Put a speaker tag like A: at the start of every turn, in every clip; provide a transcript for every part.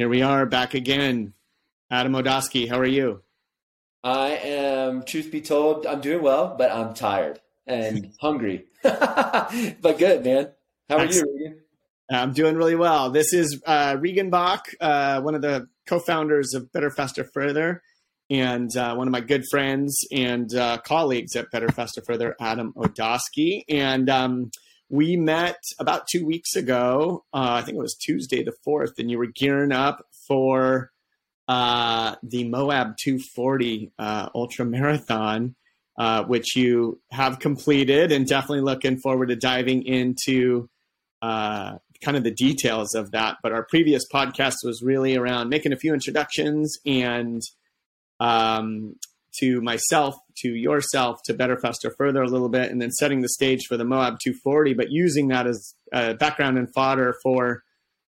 A: Here we are back again. Adam Odosky, how are you?
B: I am, truth be told, I'm doing well, but I'm tired and hungry. but good, man. How are you, Regan?
A: I'm doing really well. This is uh, Regan Bach, uh, one of the co-founders of Better, Faster, Further, and uh, one of my good friends and uh, colleagues at Better, Faster, Further, Adam Odosky. And um, we met about two weeks ago. Uh, I think it was Tuesday the 4th, and you were gearing up for uh, the Moab 240 Ultra Marathon. Uh, which you have completed, and definitely looking forward to diving into uh, kind of the details of that. But our previous podcast was really around making a few introductions and um, to myself, to yourself, to Better, Faster, Further a little bit, and then setting the stage for the Moab 240, but using that as a background and fodder for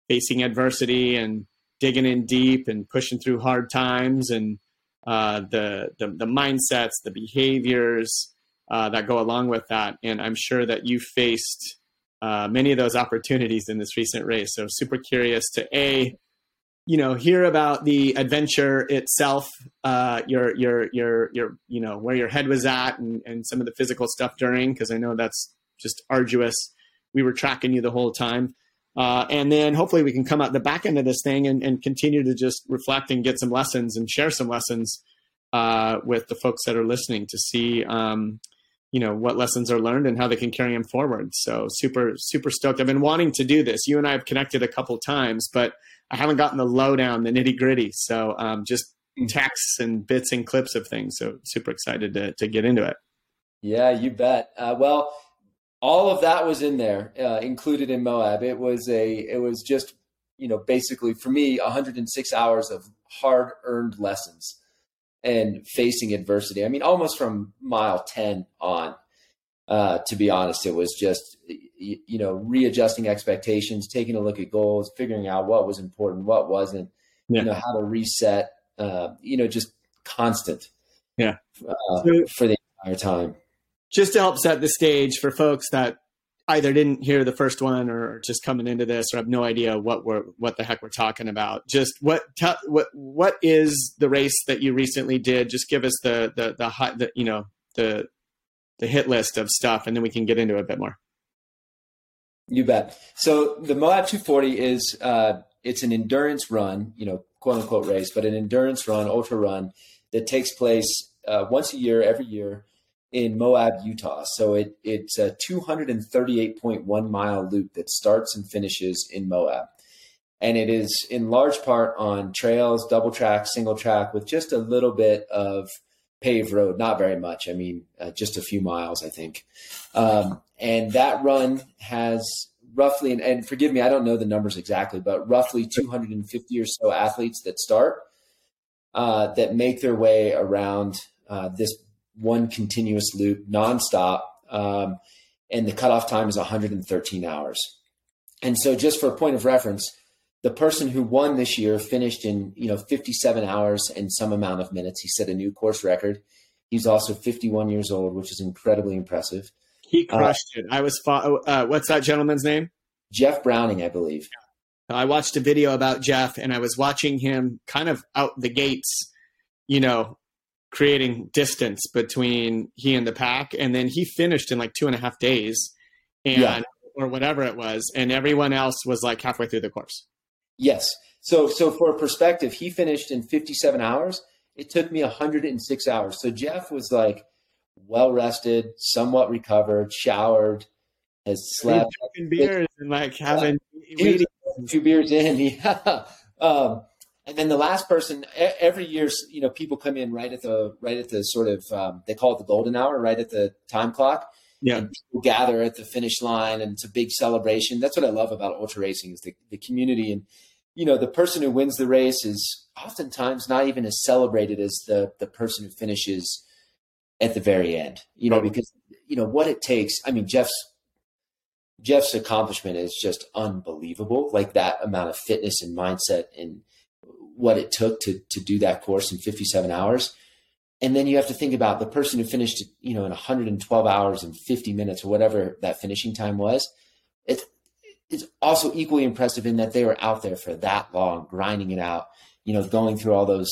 A: facing adversity and digging in deep and pushing through hard times and uh, the, the, the mindsets, the behaviors uh, that go along with that. And I'm sure that you faced uh, many of those opportunities in this recent race. So super curious to a, you know, hear about the adventure itself, uh, your your your your you know where your head was at, and and some of the physical stuff during, because I know that's just arduous. We were tracking you the whole time. Uh, and then hopefully we can come out the back end of this thing and, and continue to just reflect and get some lessons and share some lessons uh, with the folks that are listening to see um, you know what lessons are learned and how they can carry them forward so super super stoked i've been wanting to do this you and i have connected a couple times but i haven't gotten the lowdown the nitty gritty so um, just hmm. texts and bits and clips of things so super excited to, to get into it
B: yeah you bet uh, well all of that was in there, uh, included in Moab. It was a, it was just, you know, basically for me, 106 hours of hard earned lessons and facing adversity. I mean, almost from mile 10 on, uh, to be honest, it was just, you, you, know, readjusting expectations, taking a look at goals, figuring out what was important, what wasn't, yeah. you know, how to reset, uh, you know, just constant.
A: Yeah.
B: Uh, for the entire time
A: just to help set the stage for folks that either didn't hear the first one or just coming into this or have no idea what we're what the heck we're talking about just what what what is the race that you recently did just give us the the the, high, the you know the the hit list of stuff and then we can get into it a bit more
B: you bet so the moab 240 is uh it's an endurance run you know quote unquote race but an endurance run ultra run that takes place uh, once a year every year in Moab, Utah. So it, it's a 238.1 mile loop that starts and finishes in Moab. And it is in large part on trails, double track, single track, with just a little bit of paved road, not very much. I mean, uh, just a few miles, I think. Um, and that run has roughly, and, and, forgive me, I don't know the numbers exactly, but roughly 250 or so athletes that start uh, that make their way around uh, this one continuous loop nonstop. Um, and the cutoff time is 113 hours. And so, just for a point of reference, the person who won this year finished in you know 57 hours and some amount of minutes. He set a new course record. He's also 51 years old, which is incredibly impressive.
A: He crushed uh, it. I was uh, what's that gentleman's name?
B: Jeff Browning, I believe.
A: I watched a video about Jeff, and I was watching him kind of out the gates, you know, creating distance between he and the pack. And then he finished in like two and a half days and yeah. or whatever it was. And everyone else was like halfway through the course.
B: Yes. So so for perspective, he finished in 57 hours. It took me 106 hours. So Jeff was like well rested, somewhat recovered, showered, has slept.
A: Drinking beers and like having
B: yeah. few beers in. Yeah. Um, and then the last person every year, you know, people come in right at the right at the sort of um, they call it the golden hour, right at the time clock.
A: Yeah,
B: and people gather at the finish line, and it's a big celebration. That's what I love about ultra racing is the, the community, and you know, the person who wins the race is oftentimes not even as celebrated as the the person who finishes at the very end. You know, because you know what it takes. I mean, Jeff's Jeff's accomplishment is just unbelievable. Like that amount of fitness and mindset and what it took to to do that course in 57 hours. And then you have to think about the person who finished, you know, in 112 hours and 50 minutes or whatever that finishing time was. It's it's also equally impressive in that they were out there for that long, grinding it out, you know, going through all those,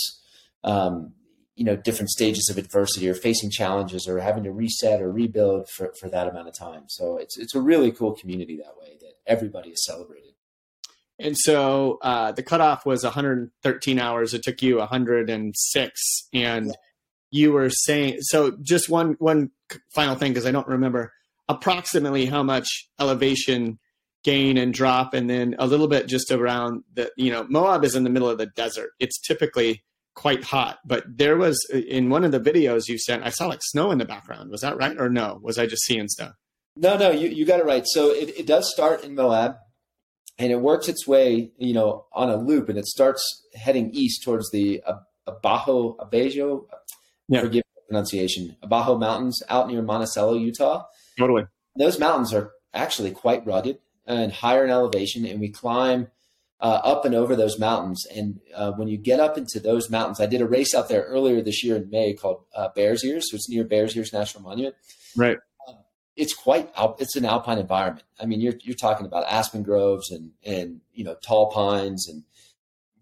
B: um, you know, different stages of adversity or facing challenges or having to reset or rebuild for, for that amount of time. So it's, it's a really cool community that way that everybody is celebrated.
A: And so uh, the cutoff was 113 hours. It took you 106, and yeah. you were saying so. Just one one final thing because I don't remember approximately how much elevation gain and drop, and then a little bit just around the you know Moab is in the middle of the desert. It's typically quite hot, but there was in one of the videos you sent, I saw like snow in the background. Was that right or no? Was I just seeing stuff?
B: No, no, you, you got it right. So it, it does start in Moab and it works its way, you know, on a loop and it starts heading east towards the Abajo, Abajo, yeah. forgive the pronunciation, Abajo Mountains out near Monticello, Utah.
A: Totally.
B: Those mountains are actually quite rugged and higher in elevation, and we climb uh, up and over those mountains. And uh, when you get up into those mountains, I did a race out there earlier this year in May called uh, Bears Ears, so it's near Bears Ears National Monument.
A: Right.
B: Um, it's quite it's an alpine environment. I mean, you're you're talking about aspen groves and and you know tall pines and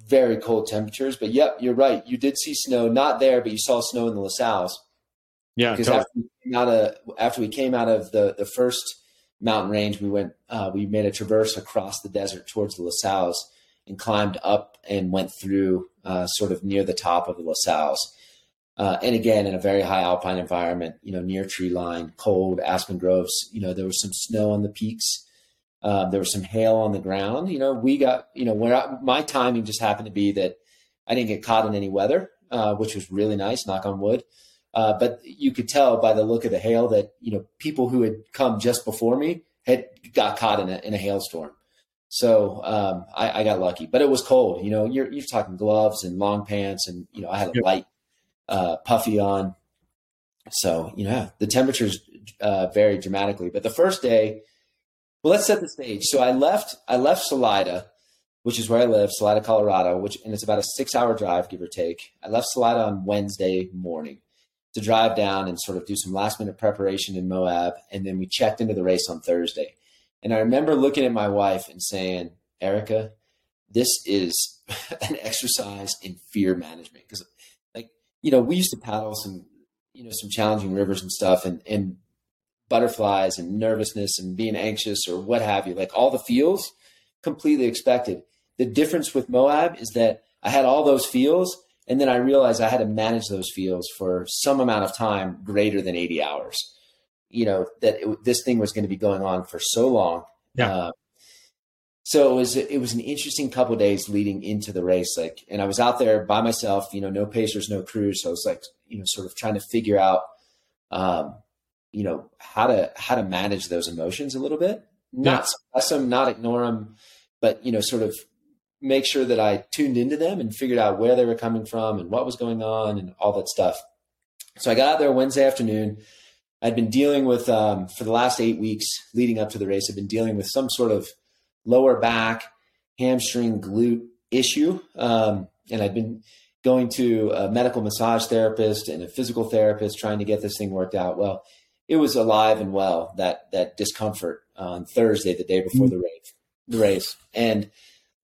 B: very cold temperatures. But yep, you're right. You did see snow, not there, but you saw snow in the La Sals.
A: Yeah,
B: because totally. after, we came out of, after we came out of the the first mountain range, we went uh, we made a traverse across the desert towards the La Sals and climbed up and went through uh, sort of near the top of the La Sals. Uh, and again, in a very high alpine environment, you know, near tree line, cold aspen groves. You know, there was some snow on the peaks. Uh, there was some hail on the ground. You know, we got, you know, where I, my timing just happened to be that I didn't get caught in any weather, uh, which was really nice. Knock on wood. Uh, but you could tell by the look of the hail that you know people who had come just before me had got caught in a in a hailstorm. So um, I, I, got lucky, but it was cold. You know, you're you're talking gloves and long pants, and you know I had a light uh, puffy on. So you know the temperatures uh, varied dramatically. But the first day, well, let's set the stage. So I left I left Salida, which is where I live, Salida, Colorado, which and it's about a six hour drive, give or take. I left Salida on Wednesday morning to drive down and sort of do some last minute preparation in Moab. And then we checked into the race on Thursday. And I remember looking at my wife and saying, Erica, this is an exercise in fear management. Because, like, you know, we used to paddle some, you know, some challenging rivers and stuff, and, and butterflies and nervousness and being anxious or what have you, like all the feels, completely expected. The difference with Moab is that I had all those feels and then I realized I had to manage those fields for some amount of time greater than 80 hours. You know, that it, this thing was going to be going on for so long.
A: Yeah. Uh,
B: so it was it was an interesting couple days leading into the race. Like, and I was out there by myself. You know, no pacers, no crews. So I was like, you know, sort of trying to figure out, um, you know, how to how to manage those emotions a little bit. Not yeah. suppress them, not ignore them, but you know, sort of make sure that I tuned into them and figured out where they were coming from and what was going on and all that stuff. So I got out there Wednesday afternoon. I'd been dealing with, um, for the last eight weeks leading up to the race, I've been dealing with some sort of lower back, hamstring, glute issue. Um, and I'd been going to a medical massage therapist and a physical therapist trying to get this thing worked out. Well, it was alive and well, that, that discomfort on Thursday, the day before mm-hmm. the race, the race. And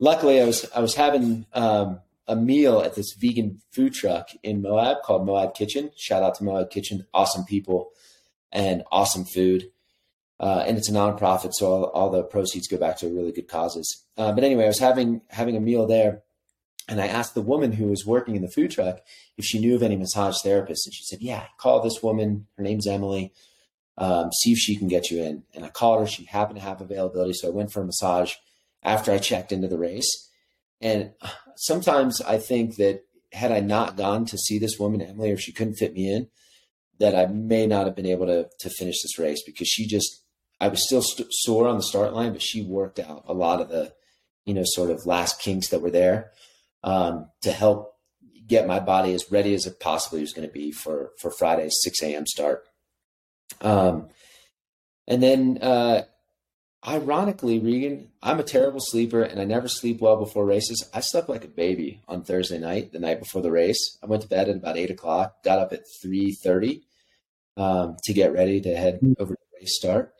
B: luckily, I was I was having um, a meal at this vegan food truck in Moab called Moab Kitchen. Shout out to Moab Kitchen, awesome people and awesome food. Uh, and it's a nonprofit, so all, all, the proceeds go back to really good causes. Uh, but anyway, I was having having a meal there, and I asked the woman who was working in the food truck if she knew of any massage therapists, and she said, "Yeah, call this woman. Her name's Emily. Um, see if she can get you in." And I called her. She happened to have availability, so I went for a massage after I checked into the race. And sometimes I think that had I not gone to see this woman, Emily, or she couldn't fit me in, that I may not have been able to to finish this race because she just I was still st- sore on the start line, but she worked out a lot of the you know sort of last kinks that were there um, to help get my body as ready as it possibly was going to be for for Friday's six a.m. start. Um, and then uh, ironically, Regan, I'm a terrible sleeper and I never sleep well before races. I slept like a baby on Thursday night, the night before the race. I went to bed at about eight o'clock, got up at three thirty um, to get ready to head mm. over to race start.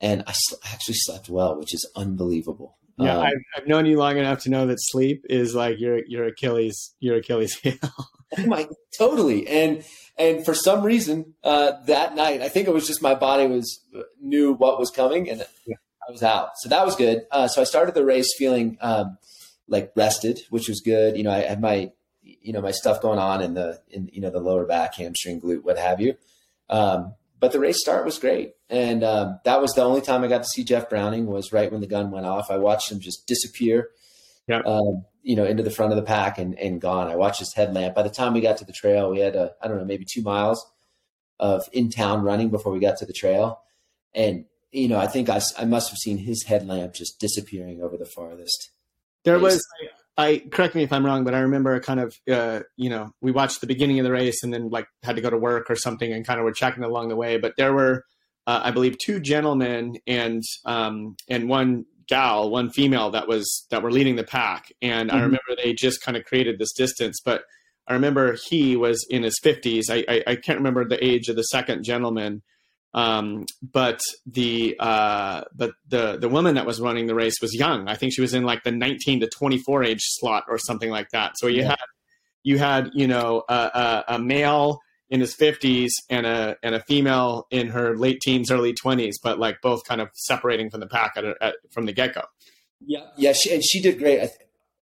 B: and I sl- actually slept well, which is unbelievable.
A: Yeah, um, I've, I've, known you long enough to know that sleep is like your your Achilles your Achilles heel.
B: oh my, totally. And and for some reason, uh, that night, I think it was just my body was knew what was coming, and yeah. I was out. So that was good. Uh, so I started the race feeling um, like rested, which was good. You know, I had my you know my stuff going on in the in you know the lower back, hamstring, glute, what have you. Um, but the race start was great, and um, that was the only time I got to see Jeff Browning was right when the gun went off. I watched him just disappear, yeah. um, you know, into the front of the pack and, and gone. I watched his headlamp. By the time we got to the trail, we had a I don't know maybe two miles of in town running before we got to the trail, and you know I think I, I must have seen his headlamp just disappearing over the farthest.
A: There was I correct me if I'm wrong, but I remember a kind of uh, you know we watched the beginning of the race and then like had to go to work or something and kind of were checking along the way. But there were uh, I believe two gentlemen and um, and one gal, one female that was that were leading the pack, and mm-hmm. I remember they just kind of created this distance. But I remember he was in his 50s. I, I, I can't remember the age of the second gentleman um, but the uh, but the the woman that was running the race was young. I think she was in like the 19 to 24 age slot or something like that. So you yeah. had you had you know a, a, a, male in his 50s and a and a female in her late teens, early 20s, but like both kind of separating from the pack at, at, from the get go.
B: Yeah, yeah, she, and she did great. I, th-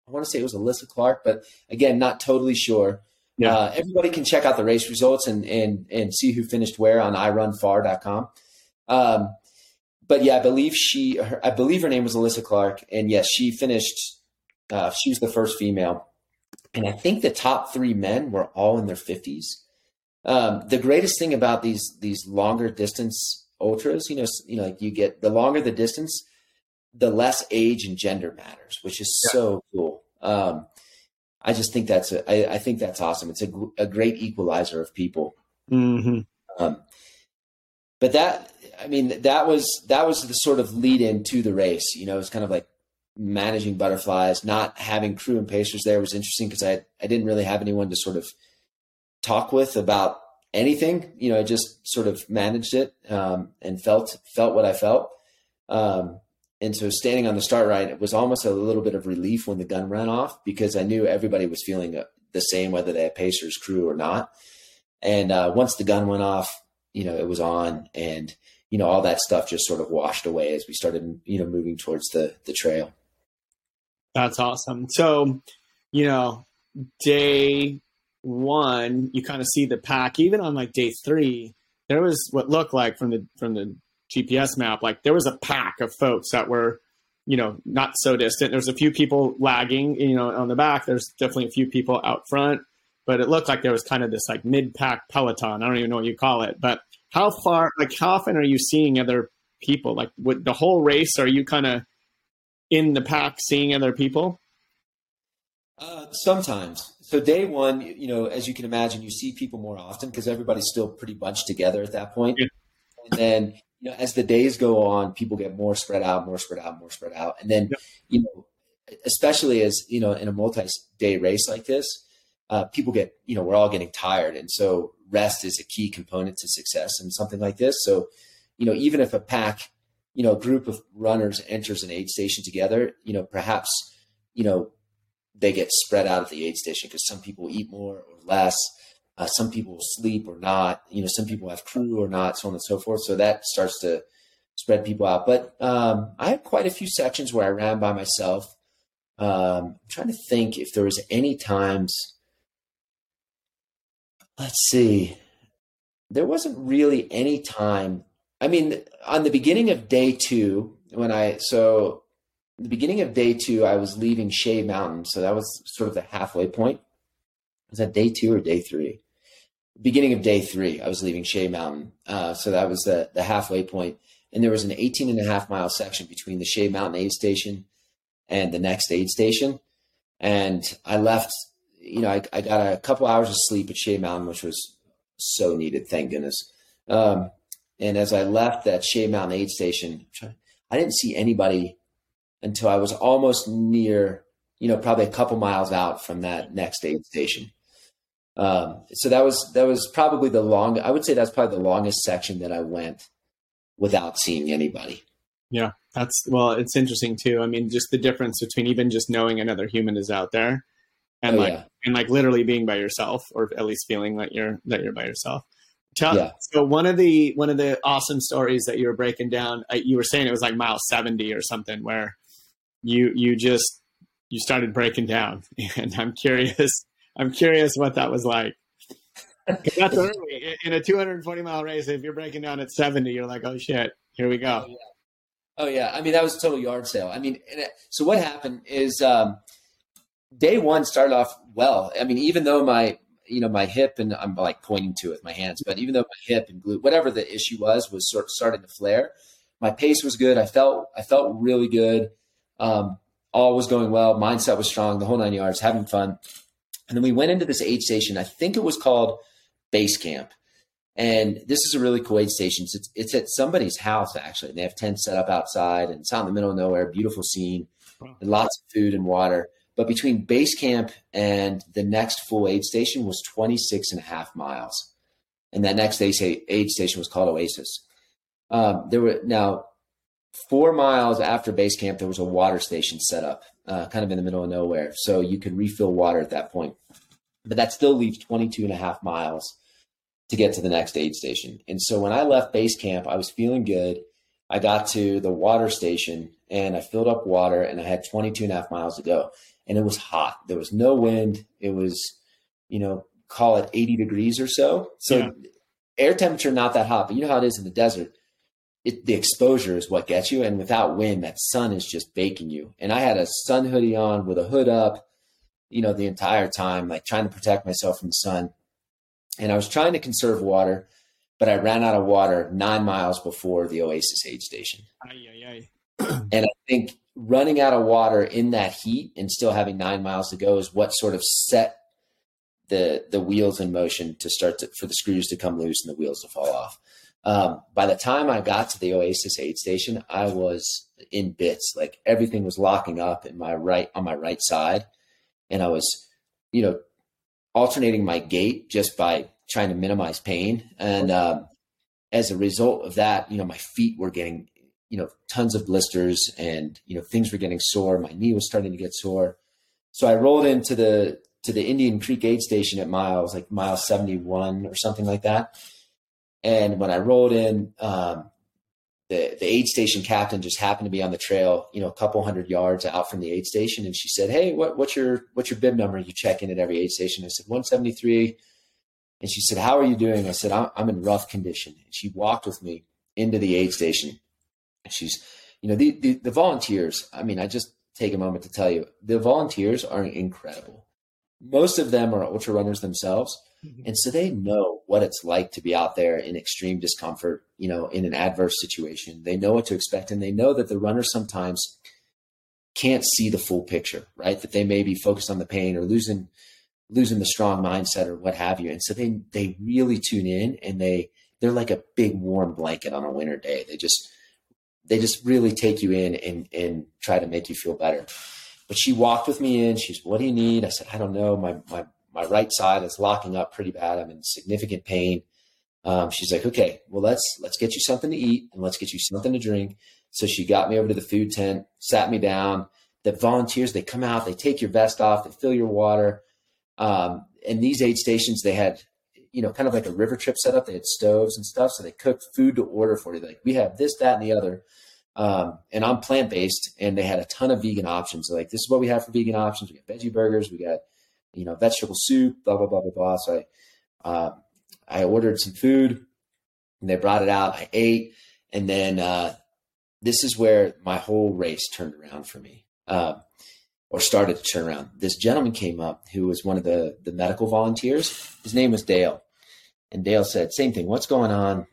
B: I want to say it was Alyssa Clark, but again, not totally sure. Yeah. Uh, everybody can check out the race results and and and see who finished where on irunfar.com. Um, but yeah, I believe she, her, I believe her name was Alyssa Clark, and yes, she finished. Uh, she was the first female, and I think the top three men were all in their fifties. Um, the greatest thing about these these longer distance ultras, you know, you know, like you get the longer the distance, the less age and gender matters, which is yeah. so cool. Um, I just think that's a, I, I think that's awesome. It's a, a great equalizer of people.
A: Mm-hmm. Um,
B: but that, I mean, that was that was the sort of lead in to the race. You know, it's kind of like managing butterflies, not having crew and pacers there was interesting because I I didn't really have anyone to sort of talk with about anything. You know, I just sort of managed it um, and felt felt what I felt. Um, and so standing on the start line, it was almost a little bit of relief when the gun ran off because I knew everybody was feeling uh, the same, whether they had Pacers crew or not. And uh, once the gun went off, you know, it was on, and you know, all that stuff just sort of washed away as we started, you know, moving towards the the trail.
A: That's awesome. So, you know, day one, you kind of see the pack. Even on like day three, there was what looked like from the from the GPS map, like there was a pack of folks that were, you know, not so distant. There's a few people lagging, you know, on the back. There's definitely a few people out front, but it looked like there was kind of this like mid pack peloton. I don't even know what you call it, but how far, like how often are you seeing other people? Like with the whole race, are you kind of in the pack seeing other people?
B: Uh, sometimes. So day one, you know, as you can imagine, you see people more often because everybody's still pretty bunched together at that point. Yeah. And then you know, as the days go on, people get more spread out, more spread out, more spread out. And then, yep. you know, especially as, you know, in a multi day race like this, uh, people get, you know, we're all getting tired. And so rest is a key component to success in something like this. So, you know, even if a pack, you know, group of runners enters an aid station together, you know, perhaps, you know, they get spread out at the aid station because some people eat more or less. Uh, some people will sleep or not. You know, some people have crew or not, so on and so forth. So that starts to spread people out. But um, I had quite a few sections where I ran by myself. Um, I'm trying to think if there was any times. Let's see. There wasn't really any time. I mean, on the beginning of day two, when I so the beginning of day two, I was leaving Shay Mountain, so that was sort of the halfway point. Was that day two or day three? Beginning of day three, I was leaving Shay Mountain. Uh, so that was the, the halfway point. And there was an 18 and a half mile section between the Shay Mountain aid station and the next aid station. And I left, you know, I, I got a couple hours of sleep at Shay Mountain, which was so needed. Thank goodness. Um, and as I left that Shay Mountain aid station, I didn't see anybody until I was almost near, you know, probably a couple miles out from that next aid station. Um, so that was that was probably the long. I would say that's probably the longest section that I went without seeing anybody.
A: Yeah, that's well, it's interesting too. I mean, just the difference between even just knowing another human is out there and
B: Oh,
A: like
B: yeah.
A: and like literally being by yourself or at least feeling that you're that you're by yourself. Tell,
B: Yeah.
A: So one of the one of the awesome stories that you were breaking down, uh, you were saying it was like mile 70 or something where you you just you started breaking down and I'm curious I'm curious what that was like. That's early in a 240 mile race. If you're breaking down at 70, you're like, oh shit, here we go.
B: Oh yeah, I mean that was a total yard sale. I mean, and it- so what happened is um, day one started off well. I mean, even though my you know my hip and I'm like pointing to it with my hands, but even though my hip and glute, whatever the issue was, was sort of starting to flare. My pace was good. I felt I felt really good. Um, all was going well. Mindset was strong. The whole nine yards, having fun. And then we went into this aid station. I think it was called Base Camp. And this is a really cool aid station. It's, it's at somebody's house, actually. They have tents set up outside and it's out in the middle of nowhere. Beautiful scene,
A: Wow.
B: and lots of food and water. But between base camp and the next full aid station was 26 and a half miles. And that next aid aid station was called Oasis. Um, there were now four miles after base camp, there was a water station set up, uh, kind of in the middle of nowhere. So you could refill water at that point. But that still leaves 22 and a half miles to get to the next aid station. And so when I left base camp, I was feeling good. I got to the water station and I filled up water and I had 22 and a half miles to go. And it was hot. There was no wind. It was, you know, call it 80 degrees or so. So
A: Yeah.
B: air temperature, not that hot, but you know how it is in the desert. It, the exposure is what gets you. And without wind, that sun is just baking you. And I had a sun hoodie on with a hood up, you know, the entire time, like trying to protect myself from the sun. And I was trying to conserve water, but I ran out of water nine miles before the Oasis aid station.
A: Ay, ay, ay.
B: And I think running out of water in that heat and still having nine miles to go is what sort of set the the wheels in motion to start to, for the screws to come loose and the wheels to fall off. Um, by the time I got to the Oasis aid station, I was in bits. Like everything was locking up in my right on my right side, and I was, you know, alternating my gait just by trying to minimize pain. And um, as a result of that, you know, my feet were getting, you know, tons of blisters, and you know, things were getting sore. My knee was starting to get sore. So I rolled into the to the Indian Creek aid station at miles like mile seventy one or something like that. And when I rolled in, um, the the aid station captain just happened to be on the trail, you know, a couple hundred yards out from the aid station, and she said, "Hey, what, what's your what's your bib number? You check in at every aid station." I said, "173." And she said, "How are you doing?" I said, "I'm, in rough condition." And she walked with me into the aid station. And she's, you know, the, the the volunteers. I mean, I just take a moment to tell you, the volunteers are incredible. Most of them are ultra runners themselves. Mm-hmm. And so they know what it's like to be out there in extreme discomfort, you know, in an adverse situation. They know what to expect and they know that the runner sometimes can't see the full picture, right? That they may be focused on the pain or losing losing the strong mindset or what have you. And so they they really tune in and they they're like a big warm blanket on a winter day. They just they just really take you in and and try to make you feel better. But she walked with me in. She's, what do you need? I said, I don't know. My my my right side is locking up pretty bad. I'm in significant pain. Um, she's like, okay, well let's let's get you something to eat and let's get you something to drink. So she got me over to the food tent, sat me down. The volunteers they come out, they take your vest off, they fill your water. Um, and these aid stations, they had, you know, kind of like a river trip setup. They had stoves and stuff, so they cooked food to order for you. Like we have this, that, and the other. Um, and I'm plant based, and they had a ton of vegan options. They're like this is what we have for vegan options. We got veggie burgers, we got you know vegetable soup, blah blah blah blah blah. So I, uh, I ordered some food, and they brought it out. I ate, and then uh, this is where my whole race turned around for me. Uh, or started to turn around. This gentleman came up who was one of the the medical volunteers. His name was Dale, and Dale said, "Same thing. What's going on?"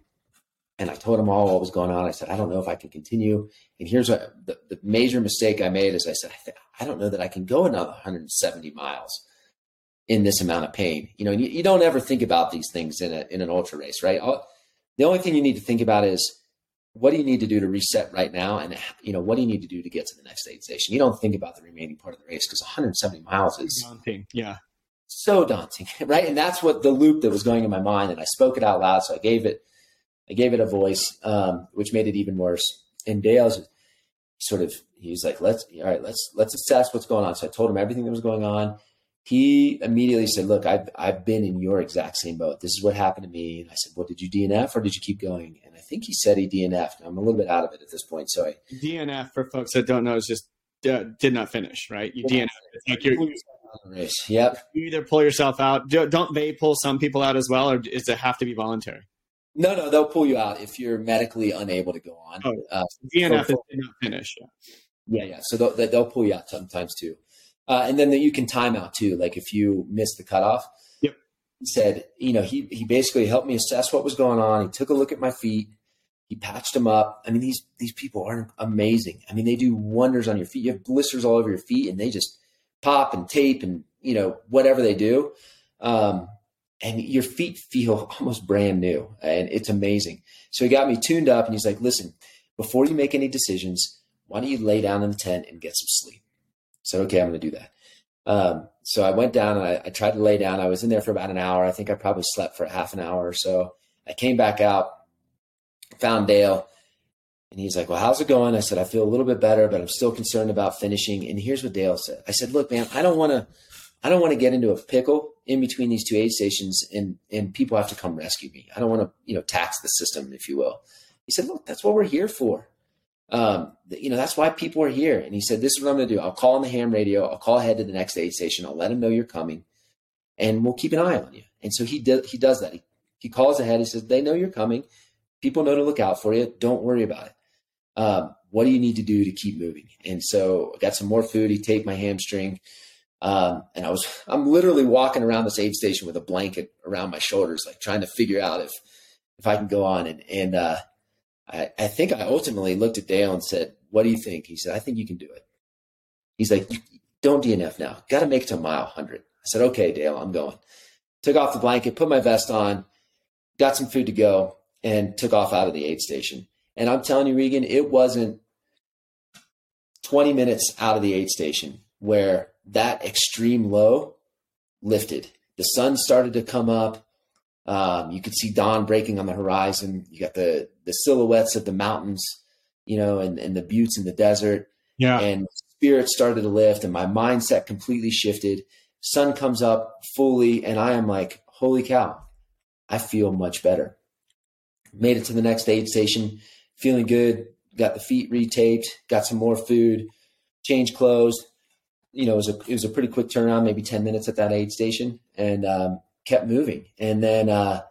B: And I told him all what was going on. I said, "I don't know if I can continue." And here's what the, the major mistake I made is I said, I, th- "I don't know that I can go another 170 miles in this amount of pain." You know, you, you don't ever think about these things in a in an ultra race, right? All, the only thing you need to think about is what do you need to do to reset right now and you know what do you need to do to get to the next aid station you don't think about the remaining part of the race because 170 miles is
A: Daunting. Yeah.
B: so daunting right and that's what the loop that was going in my mind and i spoke it out loud so i gave it I gave it a voice, um, which made it even worse. And Dale's sort of he was like, let's all right, let's let's assess what's going on. So I told him everything that was going on. He immediately said, Look, I've I've been in your exact same boat. This is what happened to me. And I said, Well, did you DNF or did you keep going? And I think he said he DNF'd. I'm a little bit out of it at this point. So I
A: DNF for folks that don't know is just uh, did not finish, right? You DNF. It's like you're,
B: race. Yep.
A: You either pull yourself out. Don't they pull some people out as well, or does it have to be voluntary?
B: No, no, they'll pull you out if you're medically unable to go on.
A: Oh, uh, DNF for, did not finish.
B: Yeah, yeah. yeah. So they'll, they'll pull you out sometimes too. Uh, and then the, you can time out too. Like if you miss the cutoff,
A: yep.
B: he said, you know, he, he basically helped me assess what was going on. He took a look at my feet. He patched them up. I mean, these, these people are amazing. I mean, they do wonders on your feet. You have blisters all over your feet and they just pop and tape and, you know, whatever they do. Um, and your feet feel almost brand new and it's amazing. So he got me tuned up and he's like, listen, before you make any decisions, why don't you lay down in the tent and get some sleep? Said, okay, I'm going to do that. Um, so I went down and I, I, tried to lay down. I was in there for about an hour. I think I probably slept for half an hour or so. I came back out, found Dale, and he's like, well, how's it going? I said, I feel a little bit better, but I'm still concerned about finishing. And here's what Dale said. I said, look, man, I don't want to, I don't want to get into a pickle in between these two aid stations and, and people have to come rescue me. I don't want to, you know, tax the system, if you will. He said, look, that's what we're here for. Um, you know, that's why people are here. And he said, this is what I'm going to do. I'll call on the ham radio. I'll call ahead to the next aid station. I'll let them know you're coming and we'll keep an eye on you. And so he did, he does that. He, he calls ahead. He says, they know you're coming. People know to look out for you. Don't worry about it. Um, what do you need to do to keep moving? And so I got some more food. He taped my hamstring. Um, and I was, I'm literally walking around this aid station with a blanket around my shoulders, like trying to figure out if, if I can go on. And, and, uh, I, I think I ultimately looked at Dale and said, what do you think? He said, I think you can do it. He's like, don't DNF now. Got to make it to mile 100. I said, okay, Dale, I'm going. Took off the blanket, put my vest on, got some food to go, and took off out of the aid station. And I'm telling you, Regan, it wasn't 20 minutes out of the aid station where that extreme low lifted. The sun started to come up. Um, you could see dawn breaking on the horizon. You got the the silhouettes of the mountains, you know, and, and the buttes in the desert.
A: Yeah.
B: And spirit started to lift and my mindset completely shifted. Sun comes up fully and I am like, holy cow, I feel much better. Made it to the next aid station, feeling good, got the feet retaped, got some more food, changed clothes. You know, it was a it was a pretty quick turnaround, maybe 10 minutes at that aid station. And um, kept moving. And then uh,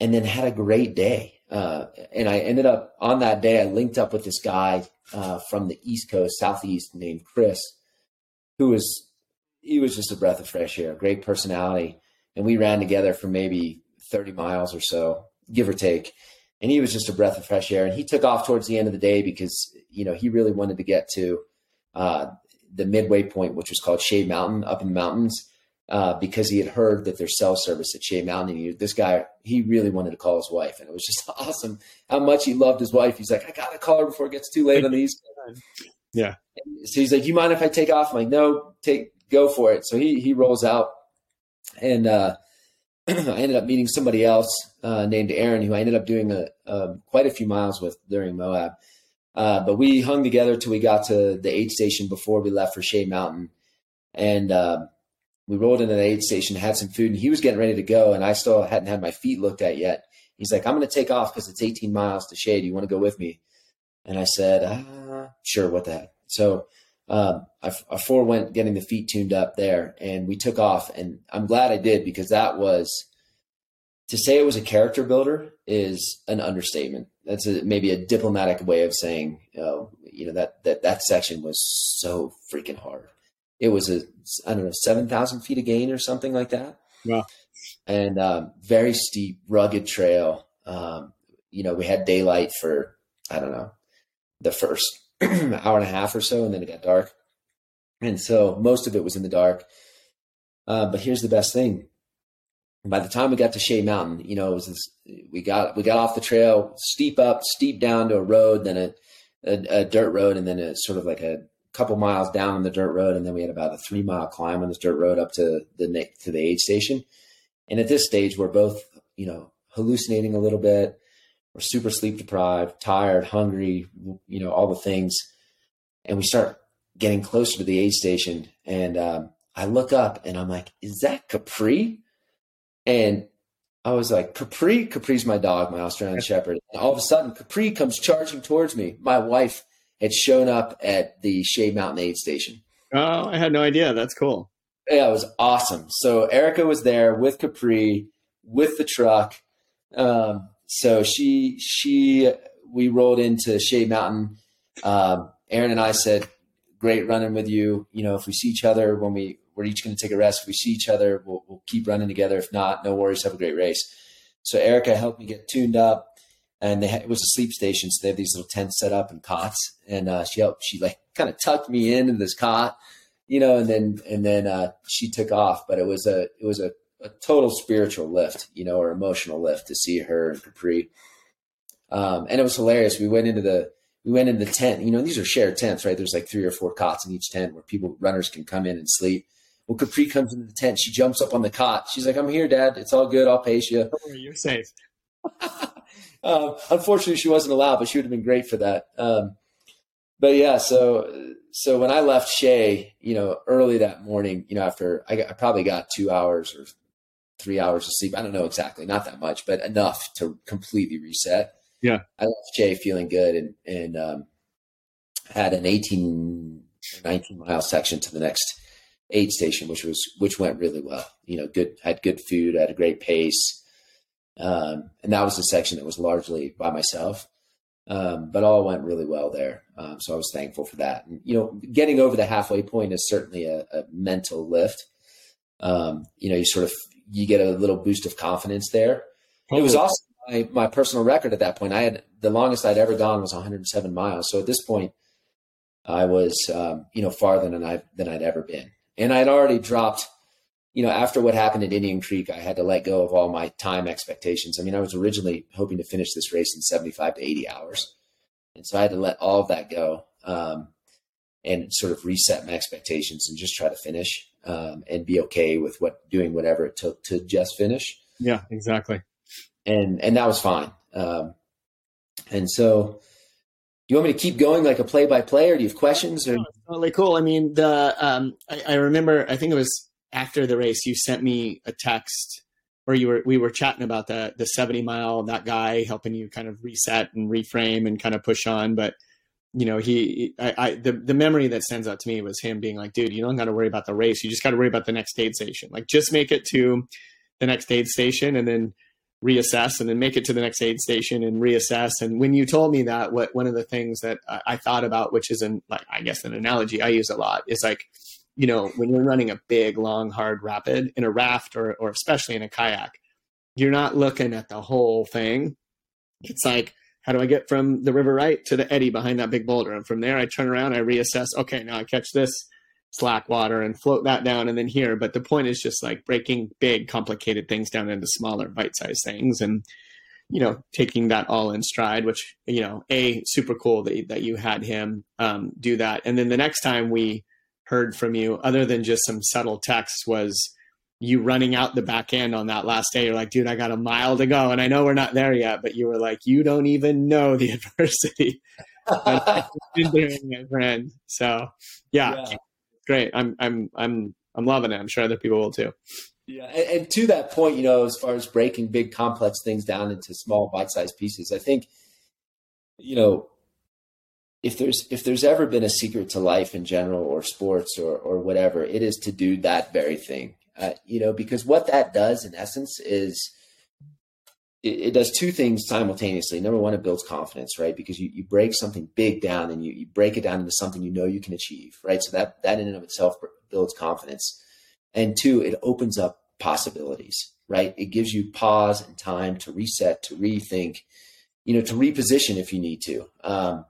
B: and then had a great day. Uh, and i ended up on that day i linked up with this guy uh, from the east coast southeast named chris who was he was just a breath of fresh air great personality. And we ran together for maybe 30 miles or so give or take. And he was just a breath of fresh air. And he took off towards the end of the day because you know he really wanted to get to uh, the midway point which was called shade mountain up in the mountains uh, because he had heard that there's cell service at Shay Mountain. This guy, he really wanted to call his wife, and it was just awesome how much he loved his wife. He's like, I gotta call her before it gets too late on the East these.
A: Yeah.
B: So he's like, you mind if I take off? I'm like, no, take go for it. So he he rolls out, and uh, I ended up meeting somebody else uh, named Aaron, who I ended up doing a, a, quite a few miles with during Moab. Uh, but we hung together till we got to the aid station before we left for Shay Mountain, and uh, we rolled into the aid station, had some food, and he was getting ready to go, and I still hadn't had my feet looked at yet. He's like, "I'm going to take off because it's 18 miles to Shade. You want to go with me?" And I said, uh, "Sure, what the heck?" So um, I, I forewent getting the feet tuned up there, and we took off. And I'm glad I did because that was to say it was a character builder is an understatement. That's a, maybe a diplomatic way of saying, uh, you know, that that that section was so freaking hard it was a I don't know seven thousand feet of gain or something like that.
A: Wow.
B: And um, very steep, rugged trail. Um, you know, we had daylight for I don't know the first hour and a half or so, and then it got dark. And so most of it was in the dark. Uh, but here's the best thing: by the time we got to Shay Mountain, you know, it was this, we got we got off the trail, steep up, steep down to a road, then a, a, a dirt road, and then a sort of like a couple miles down on the dirt road, and then we had about a three mile climb on this dirt road up to the to the aid station. And at this stage, we're both, you know, hallucinating a little bit. we're super sleep deprived, tired, hungry, you know, all the things. And we start getting closer to the aid station. And um, I look up and I'm like, is that Capri? And I was like, Capri? Capri's my dog, my Australian Shepherd. And all of a sudden, Capri comes charging towards me. My wife had shown up at the Shade Mountain aid station.
A: Oh, I had no idea. That's cool.
B: Yeah, it was awesome. So Erica was there with Capri, with the truck. Um, so she she we rolled into Shade Mountain. Um, Aaron and I said, "Great running with you. You know, if we see each other when we we're each going to take a rest. If we see each other, we'll, we'll keep running together. If not, no worries. Have a great race." So Erica helped me get tuned up, and had, it was a sleep station, so they have these little tents set up and cots. And uh, she helped. She like kind of tucked me in in this cot, you know, and then and then uh, she took off. But it was a it was a a total spiritual lift, you know, or emotional lift to see her and Capri. Um, and it was hilarious. We went into the we went into the tent. You know, these are shared tents, right? There's like three or four cots in each tent where people runners can come in and sleep. Well, Capri comes into the tent. She jumps up on the cot. She's like, "I'm here, Dad. It's all good. I'll pace you.
A: You're safe."
B: um, unfortunately, she wasn't allowed, but she would have been great for that. Um, but yeah, so so when I left Shay, you know, early that morning, you know, after I, got, I probably got two hours or three hours of sleep. I don't know exactly, not that much, but enough to completely reset.
A: Yeah.
B: I left Shay feeling good and, and, um, had an 18, 19 mile section to the next aid station, which was, which went really well, you know, good, had good food, had a great pace. Um, and that was the section that was largely by myself. Um, but all went really well there. Um, so I was thankful for that. And, you know, getting over the halfway point is certainly a, a mental lift. Um, you know, you sort of you get a little boost of confidence there. It was also my, my personal record at that point. I had the longest I'd ever gone was 107 miles. So at this point, I was um, you know farther than I than I'd ever been, and I'd already dropped. You know, after what happened at Indian Creek, I had to let go of all my time expectations. I mean, I was originally hoping to finish this race in 75 to 80 hours, and so I had to let all of that go um, and sort of reset my expectations and just try to finish um, and be okay with what doing whatever it took to just finish.
A: Yeah, exactly.
B: And and that was fine. Um, and so, do you want me to keep going like a play by play, or do you have questions? Or
A: totally cool. I mean, the um, I, I remember. I think it was after the race. You sent me a text, or you were we were chatting about the the seventy mile. That guy helping you kind of reset and reframe and kind of push on, but you know, he, I, I, the, the memory that stands out to me was him being like, dude, you don't got to worry about the race. You just got to worry about the next aid station. Like, just make it to the next aid station and then reassess and then make it to the next aid station and reassess. And when you told me that, what, one of the things that I, I thought about, which is an, like, I guess an analogy I use a lot is like, you know, when you're running a big, long, hard rapid in a raft or, or especially in a kayak, you're not looking at the whole thing. It's like, how do I get from the river right to the eddy behind that big boulder? And from there, I turn around, I reassess. Okay, now I catch this slack water and float that down, and then here. But the point is just like breaking big, complicated things down into smaller, bite-sized things, and you know, taking that all in stride. Which you know, a super cool that that you had him um, do that. And then the next time we heard from you, other than just some subtle text, was you running out the back end on that last day. You're like, dude, I got a mile to go. And I know we're not there yet, but you were like, you don't even know the adversity. been doing, my friend. So yeah, yeah, great. I'm, I'm, I'm, I'm loving it. I'm sure other people will too.
B: Yeah. And, and to that point, you know, as far as breaking big complex things down into small bite-sized pieces, I think, you know, if there's if there's ever been a secret to life in general or sports or or whatever, it is to do that very thing. Uh, you know, because what that does in essence is it, it, does two things simultaneously. Number one, it builds confidence, right? Because you, you break something big down and you, you break it down into something you know you can achieve, right? So that, that in and of itself builds confidence. And two, it opens up possibilities, right? It gives you pause and time to reset, to rethink, you know, to reposition if you need to. Um,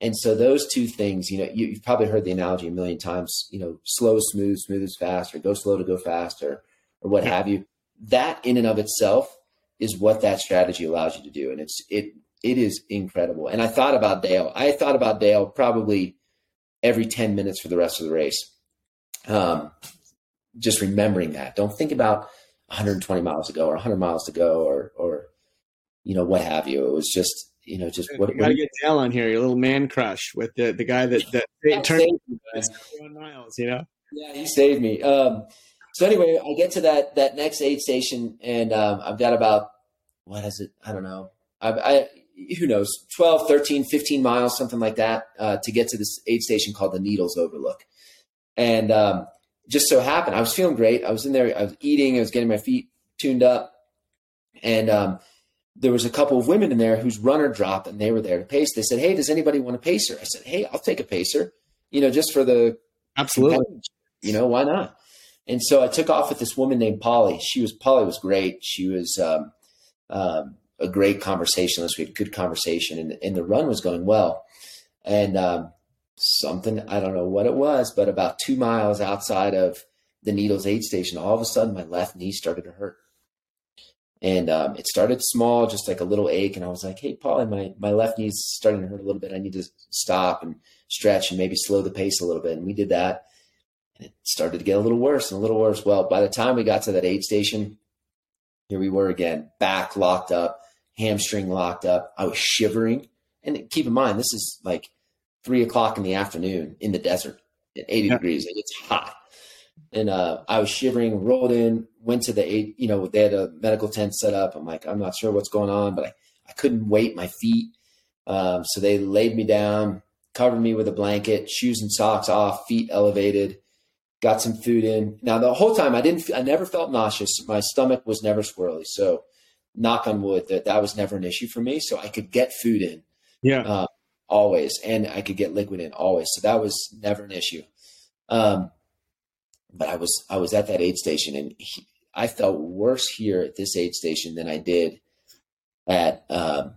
B: and so those two things, you know, you, have probably heard the analogy a million times, you know, slow, smooth, smooth is fast, or go slow to go faster, or what have you. That in and of itself is what that strategy allows you to do. And it's it it is incredible. And I thought about Dale. I thought about Dale probably every 10 minutes for the rest of the race. Um, just remembering that. Don't think about 120 miles to go or 100 miles to go or or you know, what have you. It was just, you know, just what.
A: You got to get Dale on here, your little man crush with the the guy that that
B: Yeah,
A: turned
B: saved me, man.
A: 21 miles. You know,
B: Yeah, he saved me. Um, so anyway, I get to that that next aid station, and um, I've got about what is it? I don't know. I, I who knows 12 13 15 miles something like that uh, to get to this aid station called the needles overlook and um, just so happened i was feeling great i was in there i was eating i was getting my feet tuned up and um, there was a couple of women in there whose runner dropped and they were there to pace. They said hey does anybody want a pacer? I said hey i'll take a pacer you know just for the
A: absolutely.
B: you know why not? And so i took off with this woman named polly. She was polly was great. She was um, um, a great conversationalist we had good conversation and, and the run was going well. And um, something i don't know what it was but about two miles outside of the needles aid station all of a sudden my left knee started to hurt and um, it started small just like a little ache and i was like hey polly my, my left knee's starting to hurt a little bit i need to stop and stretch and maybe slow the pace a little bit and we did that and it started to get a little worse and a little worse. Well, by the time we got to that aid station, here we were again, back locked up, hamstring locked up. I was shivering. And keep in mind, this is like three o'clock in the afternoon in the desert at 80
A: Yeah.
B: degrees. Like it's hot. And uh, I was shivering, rolled in, went to the aid, you know, they had a medical tent set up. I'm like, I'm not sure what's going on, but I, I couldn't weight my feet. Um, so they laid me down, covered me with a blanket, shoes and socks off, feet elevated, got some food in. Now the whole time I didn't, I never felt nauseous. My stomach was never swirly. So knock on wood that that was never an issue for me. So I could get food in
A: Yeah,
B: uh, always, and I could get liquid in always. So that was never an issue. Um, but I was, I was at that aid station and he, I felt worse here at this aid station than I did at, um,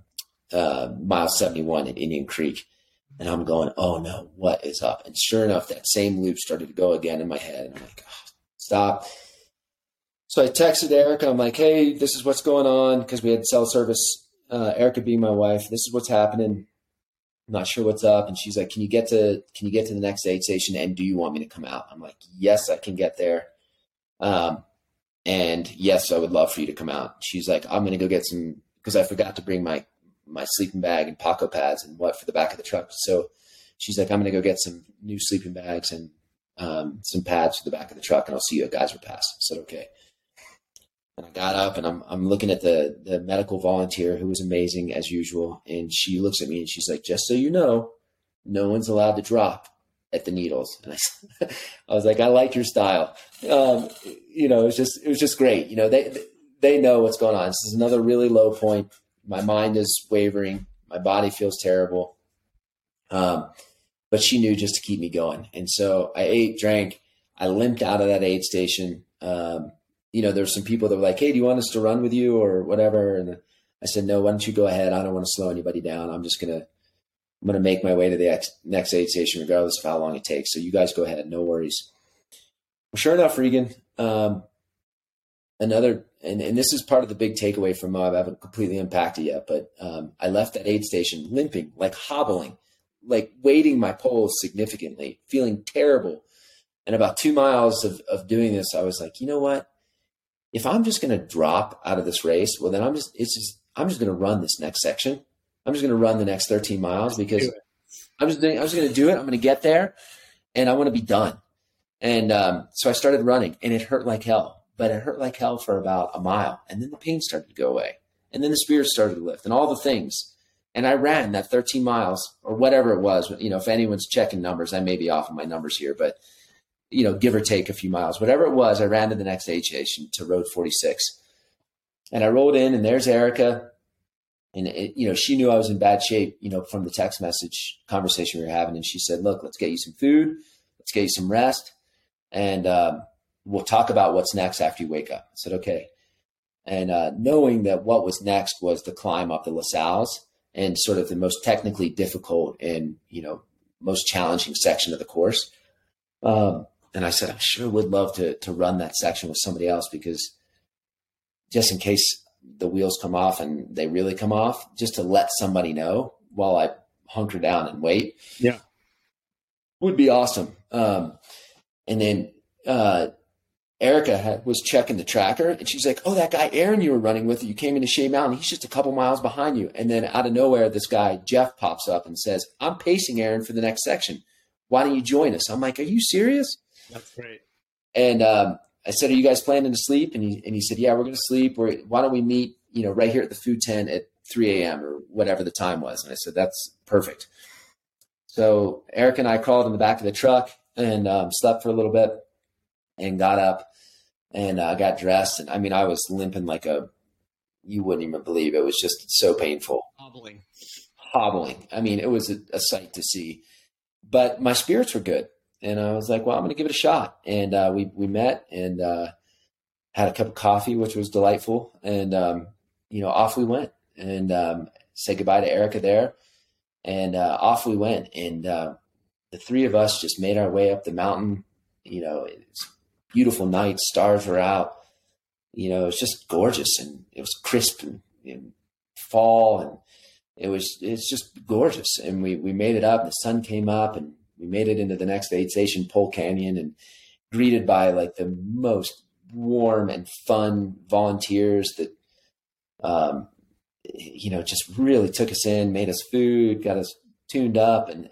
B: uh, mile 71 at Indian Creek. And I'm going, oh no, what is up? And sure enough, that same loop started to go again in my head. And I'm like, oh, stop. So I texted Erica. I'm like, hey, this is what's going on because we had cell service. Uh, Erica being my wife, this is what's happening. Not sure what's up. And she's like, can you get to can you get to the next aid station? And do you want me to come out? I'm like, yes, I can get there. Um, and yes, I would love for you to come out. She's like, I'm gonna go get some because I forgot to bring my my sleeping bag and Paco pads and what for the back of the truck. So she's like, I'm going to go get some new sleeping bags and um, some pads for the back of the truck, and I'll see you at Geyser Pass. I said, okay. And I got up and I'm I'm looking at the the medical volunteer who was amazing as usual, and she looks at me and she's like, just so you know, no one's allowed to drop at the needles. And I, I was like, I like your style. Um, you know, it was just it was just great. You know, they they know what's going on. This is another really low point my mind is wavering my body feels terrible um, but she knew just to keep me going and so i ate drank i limped out of that aid station um, you know there's some people that were like hey do you want us to run with you or whatever and i said no why don't you go ahead i don't want to slow anybody down i'm just gonna i'm gonna make my way to the ex- next aid station regardless of how long it takes so you guys go ahead no worries well, sure enough regan um, another and, and this is part of the big takeaway from Moab. I haven't completely unpacked it yet, but um, I left that aid station limping, like hobbling, like weighting my poles significantly, feeling terrible. And about two miles of, of doing this, I was like, you know what? If I'm just going to drop out of this race, well, then I'm just, it's just, I'm just going to run this next section. I'm just going to run the next 13 miles because I'm just, doing, I'm just going to do it. I'm going to get there and I want to be done. And um, so I started running and it hurt like hell but it hurt like hell for about a mile. And then the pain started to go away. And then the spirits started to lift and all the things. And I ran that 13 miles or whatever it was. You know, if anyone's checking numbers, I may be off of my numbers here, but, you know, give or take a few miles, whatever it was, I ran to the next aid station to Road 46. And I rolled in and there's Erica. And, it, you know, she knew I was in bad shape, you know, from the text message conversation we were having. And she said, look, let's get you some food. Let's get you some rest. And, um, we'll talk about what's next after you wake up. I said, okay. And uh, knowing that what was next was the climb up the La Sals and sort of the most technically difficult and, you know, most challenging section of the course. Um, and I said, I sure would love to, to run that section with somebody else because just in case the wheels come off and they really come off, just to let somebody know while I hunker down and wait.
A: Yeah.
B: Would be awesome. Um, and then, uh, Erica had, was checking the tracker and she's like, Oh, that guy Aaron you were running with, you came into Shay Mountain, he's just a couple miles behind you. And then out of nowhere, this guy, Jeff, pops up and says, I'm pacing Aaron for the next section. Why don't you join us? I'm like, Are you serious?
A: That's great.
B: And um, I said, Are you guys planning to sleep? And he, and he said, Yeah, we're going to sleep. We're, why don't we meet, you know, right here at the food tent at 3 a.m. or whatever the time was? And I said, That's perfect. So Erica and I crawled in the back of the truck and um, slept for a little bit and got up and uh, got dressed. And I mean, I was limping like a, you wouldn't even believe it was just so painful.
A: Hobbling.
B: Hobbling. I mean, it was a, a sight to see, but my spirits were good. And I was like, well, I'm going to give it a shot. And uh, we, we met and uh, had a cup of coffee, which was delightful. And, um, you know, off we went and um, said goodbye to Erica there. And uh, off we went. And uh, the three of us just made our way up the mountain. You know, it's beautiful night, stars were out. You know, it was just gorgeous and it was crisp and, and fall and it was it's just gorgeous. And we we made it up. and The sun came up and we made it into the next aid station, Pole Canyon, and greeted by like the most warm and fun volunteers that um, you know just really took us in, made us food, got us tuned up, and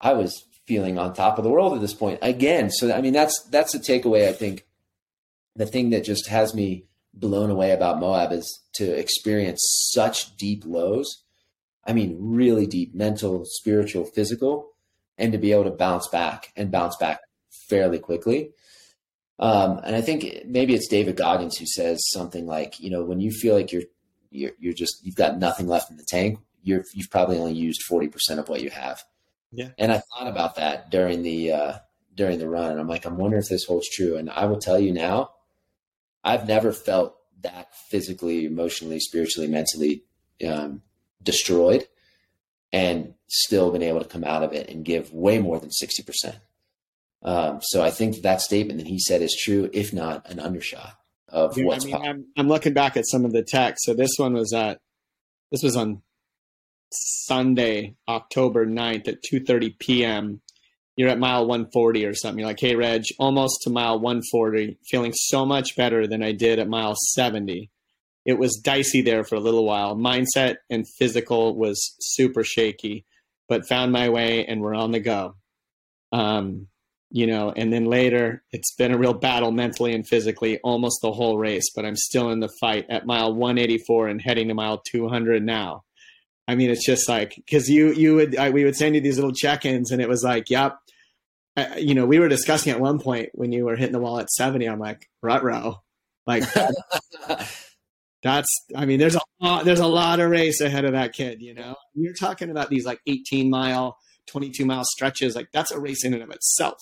B: I was feeling on top of the world at this point again. So I mean, that's that's the takeaway. I think the thing that just has me blown away about Moab is to experience such deep lows. I mean, really deep mental, spiritual, physical, and to be able to bounce back and bounce back fairly quickly. Um, and I think maybe it's David Goggins who says something like, you know, when you feel like you're you're, you're just you've got nothing left in the tank, you're you've probably only used forty percent of what you have.
A: Yeah.
B: And I thought about that during the uh, during the run, and I'm like, I'm wondering if this holds true. And I will tell you now, I've never felt that physically, emotionally, spiritually, mentally um, destroyed, and still been able to come out of it and give way more than sixty percent. Um, so I think that statement that he said is true, if not an undershot of
A: Yeah,
B: what's
A: I mean,
B: possible.
A: I'm, I'm looking back at some of the text. So this one was at this was on Sunday, October 9th at 2:30 p.m. You're at mile 140 or something. You're like, "Hey, Reg, almost to mile 140, feeling so much better than I did at mile 70." It was dicey there for a little while. Mindset and physical was super shaky, but found my way and we're on the go. Um, you know, and then later it's been a real battle mentally and physically almost the whole race, but I'm still in the fight at mile 184 and heading to mile 200 now. I mean, it's just like because you you would I, we would send you these little check-ins, and it was like, yep. Uh, you know, we were discussing at one point when you were hitting the wall at 70. I'm like, rut row, like that's. I mean, there's a lot, there's a lot of race ahead of that kid. You know, you're talking about these like 18 mile, 22 mile stretches. Like that's a race in and of itself.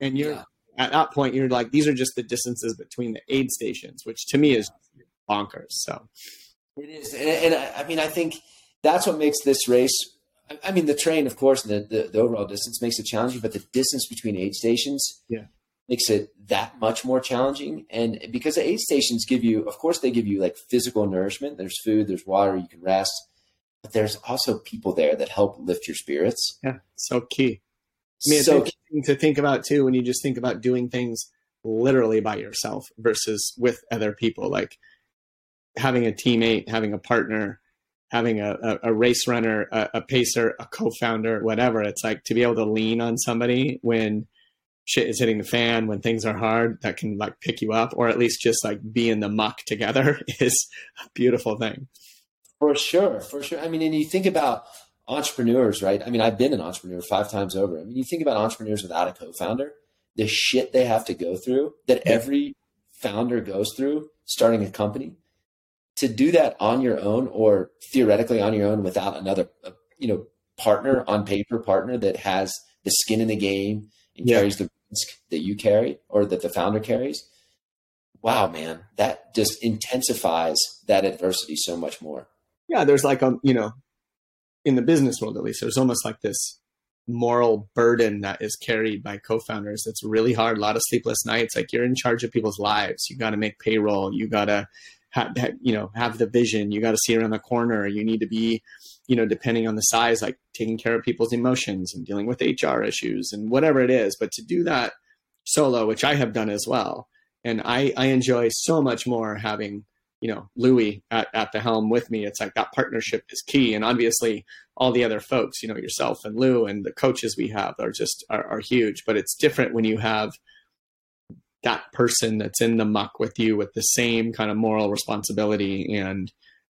A: And you're
B: Yeah.
A: at that point, you're like, these are just the distances between the aid stations, which to me is bonkers. So
B: It is, and, and I, I mean, I think that's what makes this race. I, I mean, the train, of course, the, the the overall distance makes it challenging, but the distance between aid stations,
A: Yeah.
B: Makes it that much more challenging. And because the aid stations give you, of course, they give you like physical nourishment. There's food, there's water, you can rest, but there's also people there that help lift your spirits.
A: yeah, so key. I mean, it's
B: so
A: interesting to think about too when you just think about doing things literally by yourself versus with other people. Like having a teammate, having a partner, having a, a, a race runner, a, a pacer, a co-founder, whatever. It's like to be able to lean on somebody when shit is hitting the fan, when things are hard, that can like pick you up, or at least just like be in the muck together is a beautiful thing.
B: For sure, for sure. I mean, and you think about entrepreneurs, right? I mean, I've been an entrepreneur five times over. I mean, you think about entrepreneurs without a co-founder, the shit they have to go through that
A: Yeah.
B: every founder goes through starting a company. To do that on your own or theoretically on your own without another, uh, you know, partner on paper partner that has the skin in the game and
A: Yeah.
B: carries the risk that you carry or that the founder carries. Wow, man, that just intensifies that adversity so much more.
A: yeah, there's like a you know, in the business world at least, there's almost like this moral burden that is carried by co-founders. It's really hard. A lot of sleepless nights. Like you're in charge of people's lives. You got to make payroll. You got to have, you know have the vision. You got to see around the corner. You need to be, you know, depending on the size, like taking care of people's emotions and dealing with HR issues and whatever it is. But to do that solo, which I have done as well, and I I enjoy so much more having you know Louis at, at the helm with me. It's like that partnership is key, and obviously all the other folks, you know, yourself and Lou and the coaches we have are just are, are huge. But it's different when you have that person that's in the muck with you with the same kind of moral responsibility and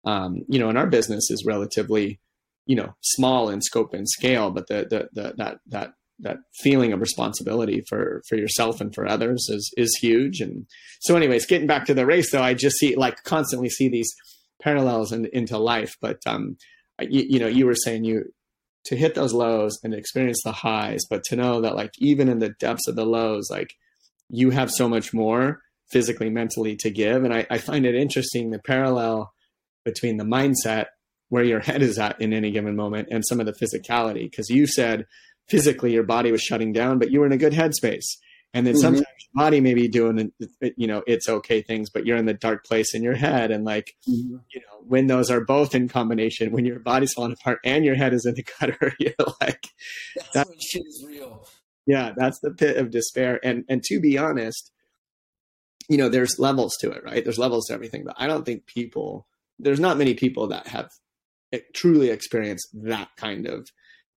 A: um, you know and our business is relatively you know small in scope and scale but the, the, the that that that feeling of responsibility for for yourself and for others is is huge. And so anyways getting back to the race though i just see like constantly see these parallels in, into life. But um you, you know you were saying you to hit those lows and experience the highs but to know that like even in the depths of the lows like you have so much more physically mentally to give and i, I find it interesting the parallel between the mindset where your head is at in any given moment and some of the physicality because you said physically your body was shutting down, but you were in a good headspace. And then mm-hmm. sometimes your body may be doing, you know, it's okay things, but you're in the dark place in your head. And like, mm-hmm. you know, when those are both in combination, when your body's falling apart and your head is in the gutter, you're like,
B: that's that, when shit is real.
A: Yeah, that's the pit of despair. And and to be honest, you know, there's levels to it, right? There's levels to everything, but I don't think people, there's not many people that have eh, truly experienced that kind of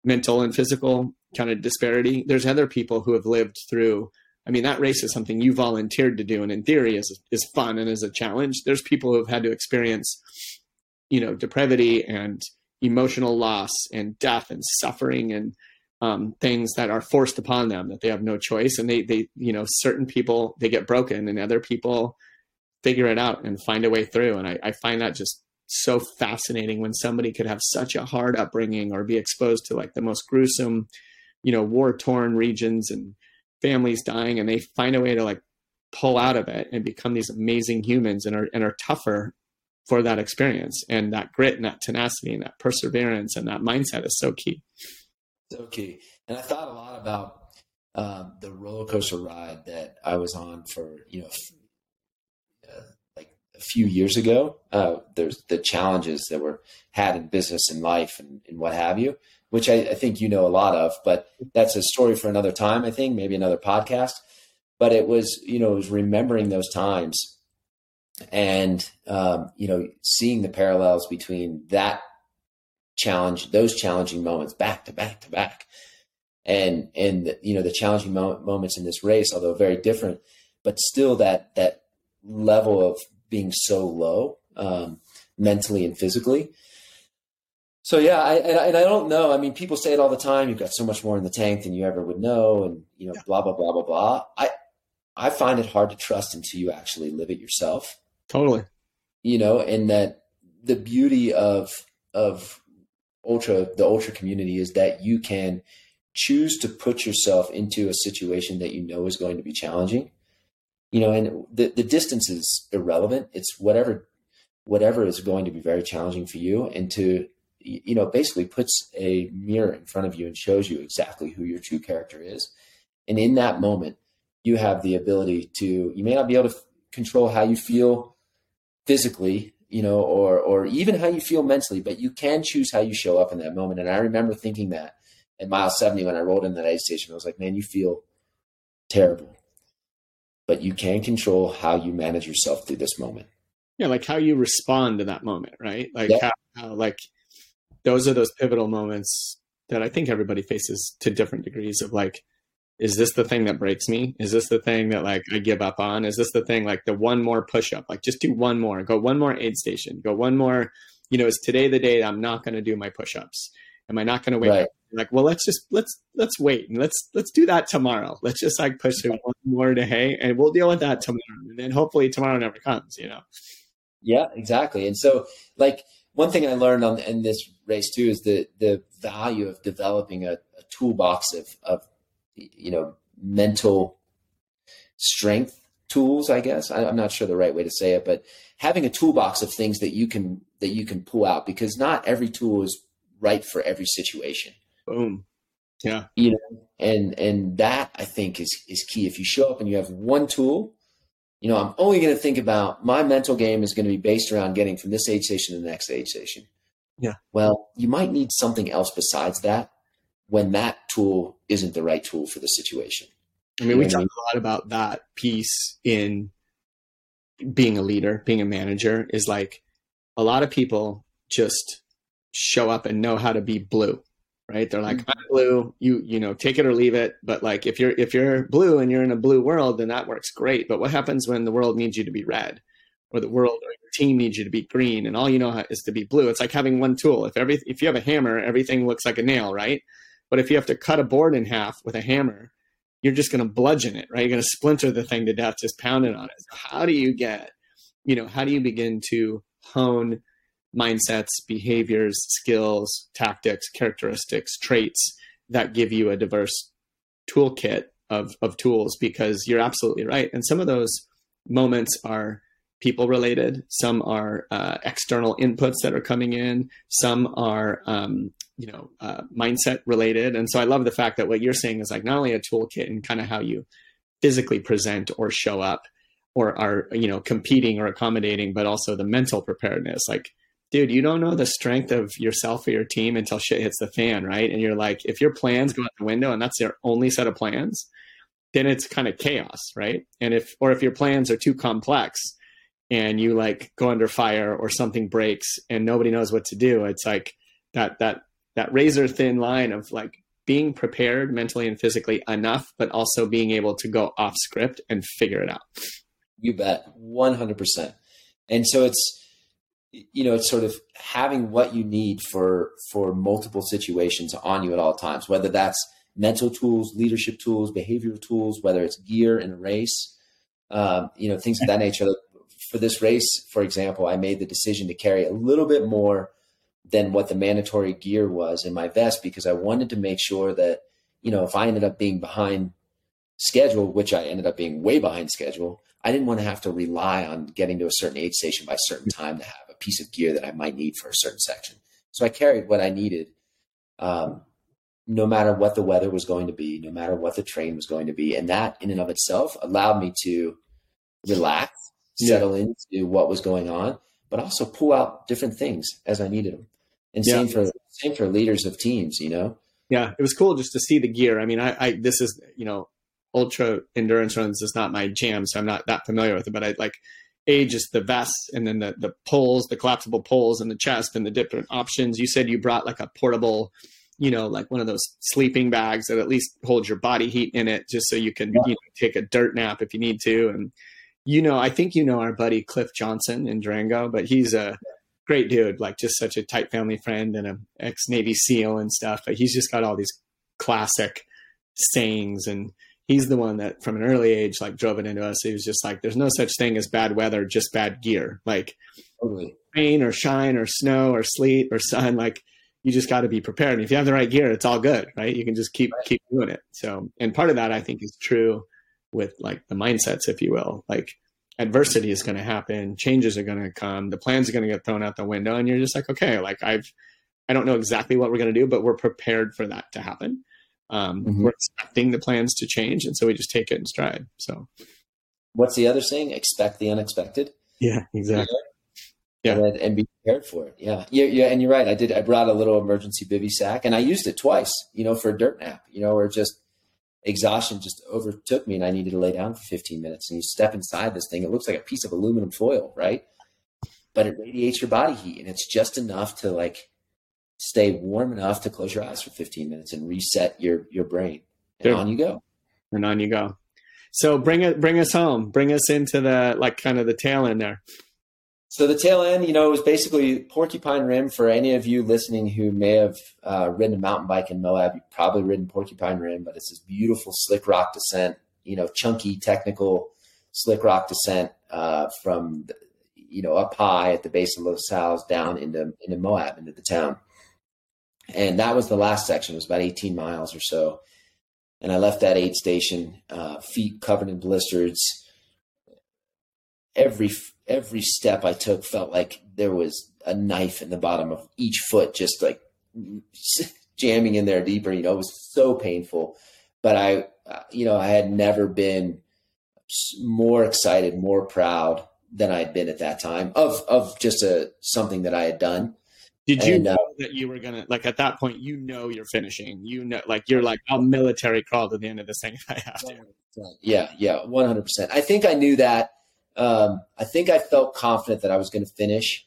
A: mental and physical kind of disparity. There's other people who have lived through. I mean, that race is something you volunteered to do, and in theory is is fun and is a challenge. There's people who have had to experience, you know, depravity and emotional loss and death and suffering and um, things that are forced upon them that they have no choice. And they they you know certain people they get broken, and other people figure it out and find a way through. And I, I find that just so fascinating when somebody could have such a hard upbringing or be exposed to like the most gruesome you know war torn regions and families dying and they find a way to like pull out of it and become these amazing humans and are and are tougher for that experience and that grit and that tenacity and that perseverance and that mindset is so key
B: so key and i thought a lot about um, the roller coaster ride that i was on for you know uh, like a few years ago uh, there's the challenges that were had in business and life and, and what have you which I, I, think you know a lot of, but that's a story for another time, I think, maybe another podcast. But it was, you know, it was remembering those times and, um, you know, seeing the parallels between that challenge, those challenging moments back to back to back. And, and, you know, the challenging mo- moments in this race, although very different, but still that, that level of being so low, um, mentally and physically so yeah, I, and, I, and, I, don't know. I mean, people say it all the time. You've got so much more in the tank than you ever would know, and you know, yeah. blah blah blah blah blah. I I find it hard to trust until you actually live it yourself.
A: Totally.
B: You know, and that the beauty of of ultra the ultra community is that you can choose to put yourself into a situation that you know is going to be challenging. You know, and the the distance is irrelevant. It's whatever whatever is going to be very challenging for you, and to you know, basically puts a mirror in front of you and shows you exactly who your true character is. And in that moment, you have the ability to, you may not be able to f- control how you feel physically, you know, or, or even how you feel mentally, but you can choose how you show up in that moment. And I remember thinking that at mile 70 when I rolled in that aid station, I was like, man, you feel terrible, but you can control how you manage yourself through this moment.
A: Yeah. Like how you respond to that moment, right? Like yeah. how, how like, those are those pivotal moments that I think everybody faces to different degrees of like, is this the thing that breaks me? Is this the thing that like I give up on? Is this the thing like the one more push up? Like just do one more, go one more aid station, go one more, you know, is today the day I'm not going to do my push ups? Am I not going to wait? Right. Like, well, let's just, let's, let's wait and let's, let's do that tomorrow. Let's just like push it one more day and we'll deal with that tomorrow. And then hopefully tomorrow never comes, you know?
B: Yeah, exactly. And so like, one thing I learned on in this race too is the the value of developing a, a toolbox of of you know mental strength tools. I guess I, I'm not sure the right way to say it, but having a toolbox of things that you can that you can pull out because not every tool is right for every situation.
A: Boom. Yeah.
B: You know, and and that I think is is key. If you show up and you have one tool you know, I'm only going to think about my mental game is going to be based around getting from this aid station to the next aid station.
A: Yeah.
B: Well, you might need something else besides that when that tool isn't the right tool for the situation.
A: I mean, you we talk I mean? a lot about that piece in being a leader, being a manager is like a lot of people just show up and know how to be blue, right? They're like, mm-hmm. I'm blue, you, you know, take it or leave it. But like, if you're, if you're blue and you're in a blue world, then that works great. But what happens when the world needs you to be red or the world or your team needs you to be green and all you know is to be blue? It's like having one tool. If every, if you have a hammer, everything looks like a nail, right? But if you have to cut a board in half with a hammer, you're just going to bludgeon it, right? You're going to splinter the thing to death, just pounding on it. So how do you get, you know, how do you begin to hone mindsets, behaviors, skills, tactics, characteristics, traits that give you a diverse toolkit of, of tools? Because you're absolutely right. And some of those moments are people related, some are uh, external inputs that are coming in, some are um, you know uh, mindset related. And so i love the fact that what you're saying is like not only a toolkit and kind of how you physically present or show up or are you know competing or accommodating but also the mental preparedness. Like dude you don't know the strength of yourself or your team until shit hits the fan right? And you're like if your plans go out the window and that's your only set of plans then it's kind of chaos right? And if or if your plans are too complex and you like go under fire or something breaks and nobody knows what to do it's like that that that razor thin line of like being prepared mentally and physically enough, but also being able to go off script and figure it out.
B: You bet, one hundred percent. And so it's you know it's sort of having what you need for for multiple situations on you at all times, whether that's mental tools, leadership tools, behavioral tools, whether it's gear in a race, um, you know things of that nature. For this race, for example, I made the decision to carry a little bit more than what the mandatory gear was in my vest because I wanted to make sure that, you know, if I ended up being behind schedule, which I ended up being way behind schedule, I didn't want to have to rely on getting to a certain aid station by a certain time to have a piece of gear that I might need for a certain section. So I carried what I needed, um, no matter what the weather was going to be, no matter what the train was going to be. And that in and of itself allowed me to relax, settle yeah. into what was going on, but also pull out different things as I needed them. And yeah. same for same for leaders of teams, you know.
A: Yeah, it was cool just to see the gear. I mean, I, I this is you know, ultra endurance runs is not my jam, so I'm not that familiar with it. But I like a just the vests and then the the poles, the collapsible poles and the chest and the different options. You said you brought like a portable, you know, like one of those sleeping bags that at least holds your body heat in it, just so you can yeah. you know, take a dirt nap if you need to. And you know, I think you know our buddy Cliff Johnson in Durango, but he's a great dude, like just such a tight family friend and an ex Navy SEAL and stuff. But he's just got all these classic sayings and he's the one that from an early age like drove it into us. He was just like, there's no such thing as bad weather, just bad gear. Like totally. rain or shine or snow or sleet or sun, like you just got to be prepared. And if you have the right gear, it's all good, right? You can just keep right. keep doing it. So, and part of that I think is true with like the mindsets, if you will. Like adversity is going to happen, changes are going to come, the plans are going to get thrown out the window, and you're just like, okay, like I've, I don't know exactly what we're going to do, but we're prepared for that to happen. Um, mm-hmm. We're expecting the plans to change, and so we just take it in stride. So,
B: what's the other saying? Expect the unexpected.
A: Yeah, exactly.
B: Yeah, and, and, be prepared for it. Yeah, yeah, yeah. And you're right. I did. I brought a little emergency bivy sack, and I used it twice. You know, for a dirt nap. You know, or just exhaustion just overtook me and I needed to lay down for 15 minutes. And you step inside this thing, it looks like a piece of aluminum foil, right? But it radiates your body heat and it's just enough to like stay warm enough to close your eyes for 15 minutes and reset your your brain. And on you go.
A: And on you go. So bring it bring us home. Bring us into the like kind of the tail end there.
B: So the tail end, you know, it was basically Porcupine Rim. For any of you listening who may have uh, ridden a mountain bike in Moab, you've probably ridden Porcupine Rim, but it's this beautiful slick rock descent, you know, chunky, technical slick rock descent uh, from, the, you know, up high at the base of La Sals down into, into Moab, into the town. And that was the last section. It was about 18 miles or so. And I left that aid station, uh, feet covered in blisters. Every every step I took felt like there was a knife in the bottom of each foot, just like jamming in there deeper. You know, it was so painful. But I, uh, you know, I had never been more excited, more proud than I'd been at that time of of just a something that I had done.
A: Did you and, uh, know uh, that you were gonna like at that point? You know you're finishing. You know, like you're like I'll military crawl to the end of this thing if I have to.
B: Yeah, yeah, one hundred percent. I think I knew that Um, I think I felt confident that I was going to finish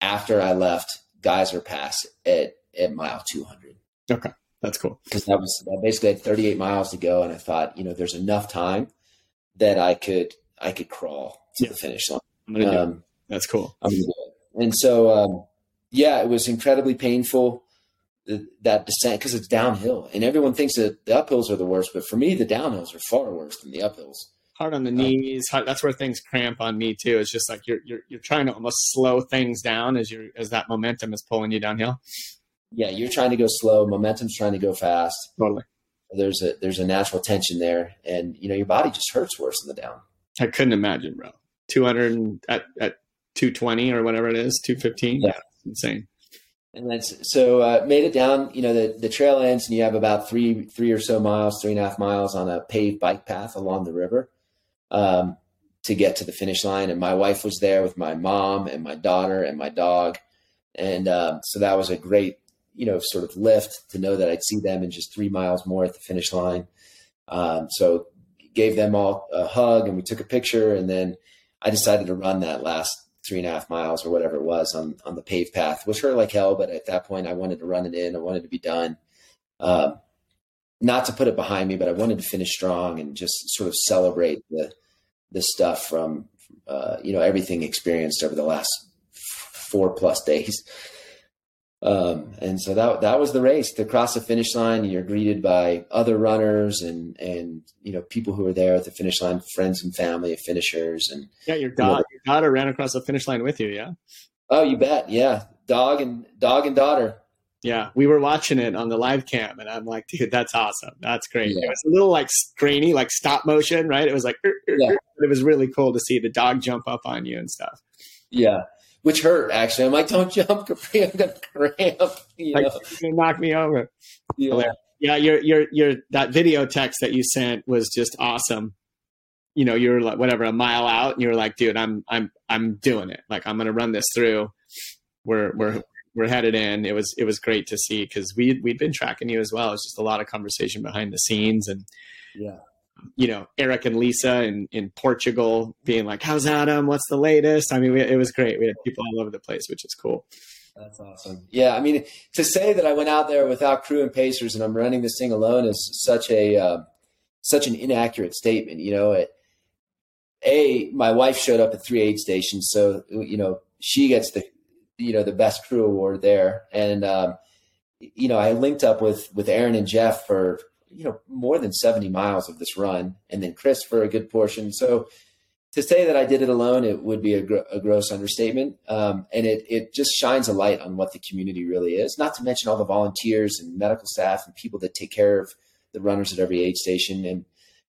B: after I left Geyser Pass at, at mile 200.
A: Okay. That's cool.
B: Because that was I basically had 38 miles to go. And I thought, you know, there's enough time that I could, I could crawl to yeah. the finish line.
A: I'm gonna do um, it. That's cool.
B: And so, um, yeah, it was incredibly painful that descent because it's downhill, and everyone thinks that the uphills are the worst, but for me, the downhills are far worse than the uphills.
A: Hard on the knees. That's where things cramp on me too. It's just like you're you're you're trying to almost slow things down as you as that momentum is pulling you downhill.
B: Yeah, you're trying to go slow. Momentum's trying to go fast.
A: Totally.
B: There's a there's a natural tension there, and you know your body just hurts worse in the down.
A: I couldn't imagine, bro. 200 at at 220 or whatever it is, 215.
B: Yeah,
A: insane.
B: And then so uh, made it down. You know the the trail ends, and you have about three three or so miles, three and a half miles on a paved bike path along the river um, to get to the finish line. And my wife was there with my mom and my daughter and my dog, and um, so that was a great you know sort of lift to know that I'd see them in just three miles more at the finish line. Um, so gave them all a hug and we took a picture, and then I decided to run that last three and a half miles or whatever it was on on the paved path, which hurt like hell. But at that point, I wanted to run it in. I wanted to be done. Um, not to put it behind me, but I wanted to finish strong and just sort of celebrate the the stuff from uh, you know everything experienced over the last four plus days. Um, and so that that was the race. To cross the finish line, you're greeted by other runners and and you know people who are there at the finish line, friends and family of finishers, and
A: yeah, your dog, you know, your daughter ran across the finish line with you, yeah.
B: Oh, you bet, yeah. Dog and dog and daughter.
A: Yeah, we were watching it on the live cam, and I'm like, dude, that's awesome. That's great. Yeah. It was a little like grainy, like stop motion, right? It was like, er, er, yeah. but it was really cool to see the dog jump up on you and stuff.
B: Yeah, which hurt actually. I'm like, don't jump, Capri. I'm gonna cramp. You like, know?
A: You're knock me over. Yeah. yeah, your your your that video text that you sent was just awesome. You know, you were like whatever a mile out, and you were like, dude, I'm I'm I'm doing it. Like I'm gonna run this through. We're we're we're headed in. It was it was great to see because we we'd been tracking you as well. It's just a lot of conversation behind the scenes and
B: yeah
A: you know, Eric and Lisa in, in Portugal being like, how's Adam? What's the latest? I mean, we, it was great. We had people all over the place, which is cool.
B: That's awesome. Yeah. I mean, to say that I went out there without crew and pacers and I'm running this thing alone is such a, uh, such an inaccurate statement. You know, it, a, my wife showed up at three aid stations. So, you know, she gets the, you know, the best crew award there. And, um, you know, I linked up with, with Aaron and Jeff for, you know more than 70 miles of this run and then chris for a good portion. So to say that i did it alone it would be a, gr- a gross understatement. Um, and it, it just shines a light on what the community really is not to mention all the volunteers and medical staff and people that take care of the runners at every aid station. And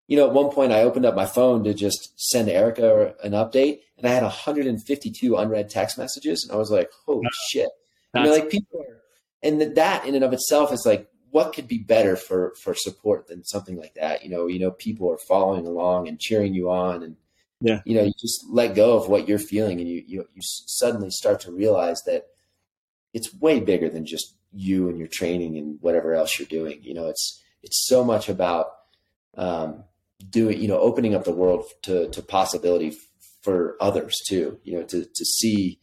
B: you know at one point i opened up my phone to just send erica an update and i had 152 unread text messages and i was like holy shit you know, like people are and that in and of itself is like what could be better for for support than something like that? You know, you know, people are following along and cheering you on, and
A: yeah,
B: you know, you just let go of what you're feeling, and you you you suddenly start to realize that it's way bigger than just you and your training and whatever else you're doing. You know, it's it's so much about um, doing, you know, opening up the world to to possibility for others too. You know, to to see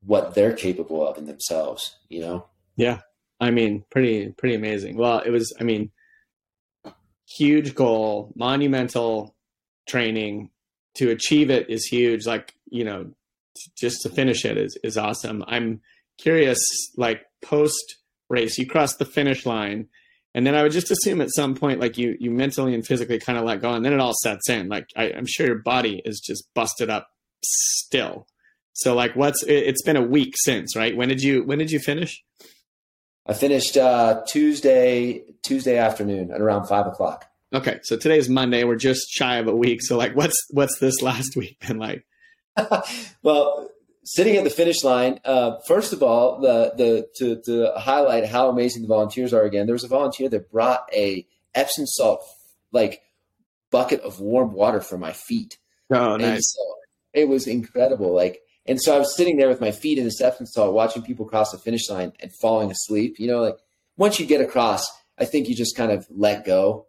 B: what they're capable of in themselves. You know.
A: Yeah, I mean, pretty pretty amazing. Well, it was. I mean, huge goal, monumental training. To achieve it is huge. Like you know, just to finish it is is awesome. I'm curious, like post race, you crossed the finish line, and then I would just assume at some point, like you you mentally and physically kind of let go, and then it all sets in. Like I, I'm sure your body is just busted up still. So like, what's it, it's been a week since, right? When did you when did you finish?
B: I finished uh, Tuesday Tuesday afternoon at around five o'clock.
A: Okay, so today's Monday. We're just shy of a week. So, like, what's what's this last week been like?
B: well, sitting at the finish line. Uh, first of all, the the to, to highlight how amazing the volunteers are again. There was a volunteer that brought a Epsom salt like bucket of warm water for my feet.
A: Oh, nice! So
B: it was incredible. Like and so I was sitting there with my feet in the Epsom salt, watching people cross the finish line and falling asleep. You know, like once you get across, I think you just kind of let go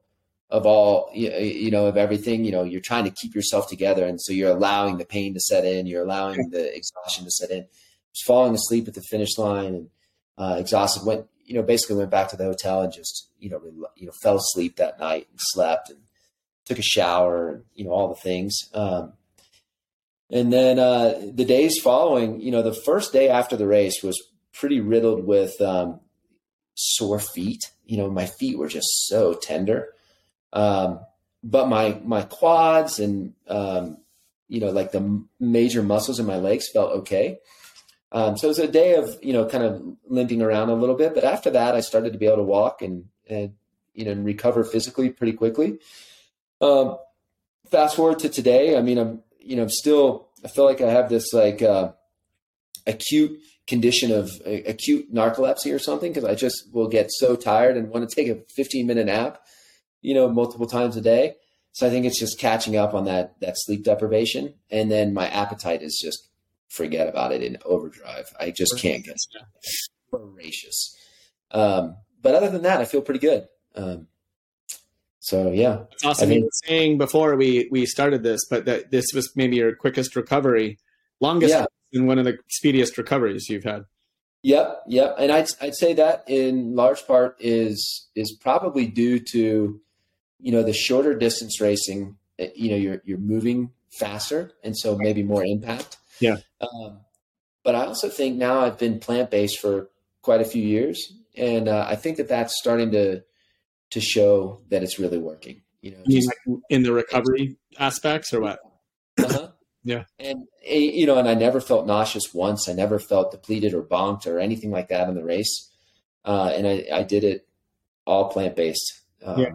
B: of all you know of everything you know you're trying to keep yourself together and so you're allowing the pain to set in you're allowing the exhaustion to set in. Was falling asleep at the finish line and uh, exhausted went you know basically went back to the hotel and just you know you know fell asleep that night and slept and took a shower and you know all the things um, and then uh, the days following you know the first day after the race was pretty riddled with um, sore feet. You know my feet were just so tender um, but my my quads and um, you know like the major muscles in my legs felt okay. Um, so it was a day of you know kind of limping around a little bit, but after that I started to be able to walk and and you know and recover physically pretty quickly. Um, fast forward to today, I mean I'm you know I'm still I feel like I have this like uh, acute condition of uh, acute narcolepsy or something because I just will get so tired and want to take a 15 minute nap you know, multiple times a day. So I think it's just catching up on that that sleep deprivation, and then my appetite is just forget about it in overdrive. I just can't get voracious. Um, but other than that, I feel pretty good. Um, so yeah,
A: it's awesome. I mean, you were saying before we we started this, but that this was maybe your quickest recovery, longest, yeah. and one of the speediest recoveries you've had.
B: Yep, yep, and I'd I'd say that in large part is is probably due to you know, the shorter distance racing, eh, you know, you're you're moving faster, and so maybe more impact.
A: Yeah. Um,
B: but I also think now I've been plant based for quite a few years, and uh, I think that that's starting to to show that it's really working. You know,
A: just, in the recovery aspects, or what?
B: Uh-huh.
A: yeah.
B: And eh, you know, and I never felt nauseous once. I never felt depleted or bonked or anything like that in the race. Uh, and I, I did it all plant based. Um,
A: yeah.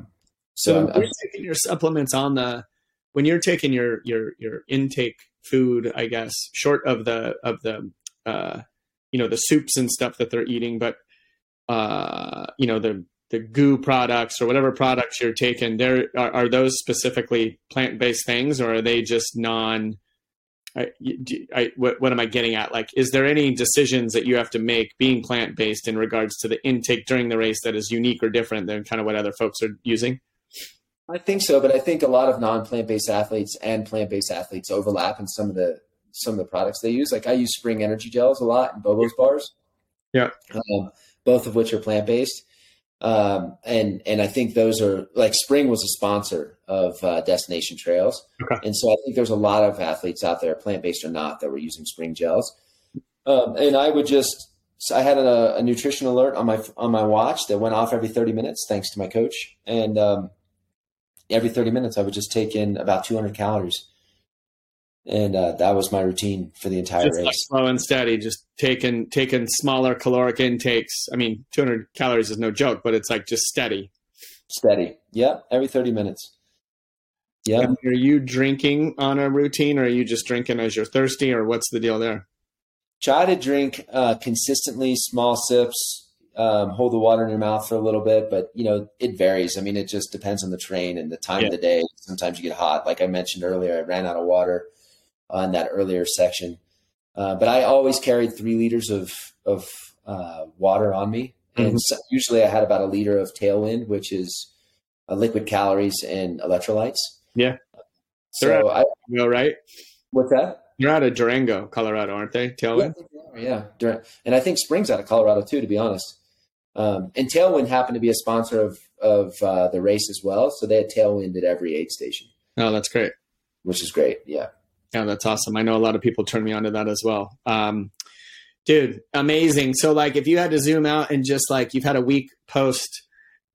A: So, so you're taking your supplements on the when you're taking your your your intake food, I guess, short of the of the uh, you know the soups and stuff that they're eating, but uh, you know the the goo products or whatever products you're taking, there are, are those specifically plant based things, or are they just non? I, I, what, what am I getting at? Like, is there any decisions that you have to make being plant based in regards to the intake during the race that is unique or different than kind of what other folks are using?
B: I think so, but I think a lot of non-plant based athletes and plant based athletes overlap in some of the some of the products they use. Like I use Spring Energy gels a lot and Bobo's bars.
A: Yeah,
B: um, both of which are plant based. Um, and and I think those are like Spring was a sponsor of uh, Destination Trails, okay. and so I think there's a lot of athletes out there, plant based or not, that were using Spring gels. Um, and I would just I had a, a, nutrition alert on my on my watch that went off every 30 minutes, thanks to my coach, and um, every 30 minutes, I would just take in about 200 calories. And uh, that was my routine for the entire
A: just
B: race.
A: Like slow and steady, just taking taking smaller caloric intakes. I mean, 200 calories is no joke, but it's like just steady.
B: Steady. Yeah, every 30 minutes. Yeah.
A: And are you drinking on a routine, or are you just drinking as you're thirsty, or what's the deal there?
B: Try to drink uh, consistently, small sips, um, hold the water in your mouth for a little bit, but you know it varies. I mean, it just depends on the train and the time yeah. of the day. Sometimes you get hot, like I mentioned earlier. I ran out of water on that earlier section, uh, but I always carried three liters of of uh, water on me, mm-hmm. and so usually I had about a liter of Tailwind, which is uh, liquid calories and electrolytes.
A: Yeah.
B: So I
A: know, right?
B: What's that?
A: You're out of Durango, Colorado, aren't they? Tailwind.
B: Yeah, yeah. and I think Springs out of Colorado too, to be honest. Um, and Tailwind happened to be a sponsor of of uh, the race as well, so they had Tailwind at every aid station.
A: Oh, that's great.
B: Which is great. Yeah.
A: Yeah, that's awesome. I know a lot of people turn me on to that as well. Um, dude, amazing. So, like, if you had to zoom out and just like you've had a week post,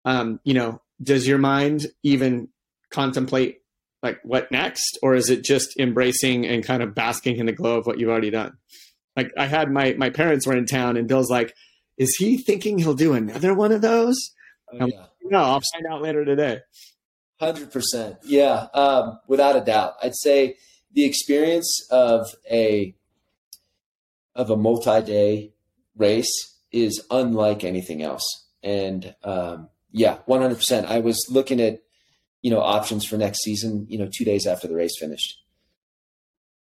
A: um, you know, does your mind even contemplate like what next, or is it just embracing and kind of basking in the glow of what you've already done? Like, I had my my parents were in town, and Bill's like is he thinking he'll do another one of those? Oh, yeah. No, I'll find out later today.
B: Hundred percent, yeah, um, without a doubt. I'd say the experience of a of a multi-day race is unlike anything else, and um, yeah, one hundred percent. I was looking at you know options for next season. You know, two days after the race finished.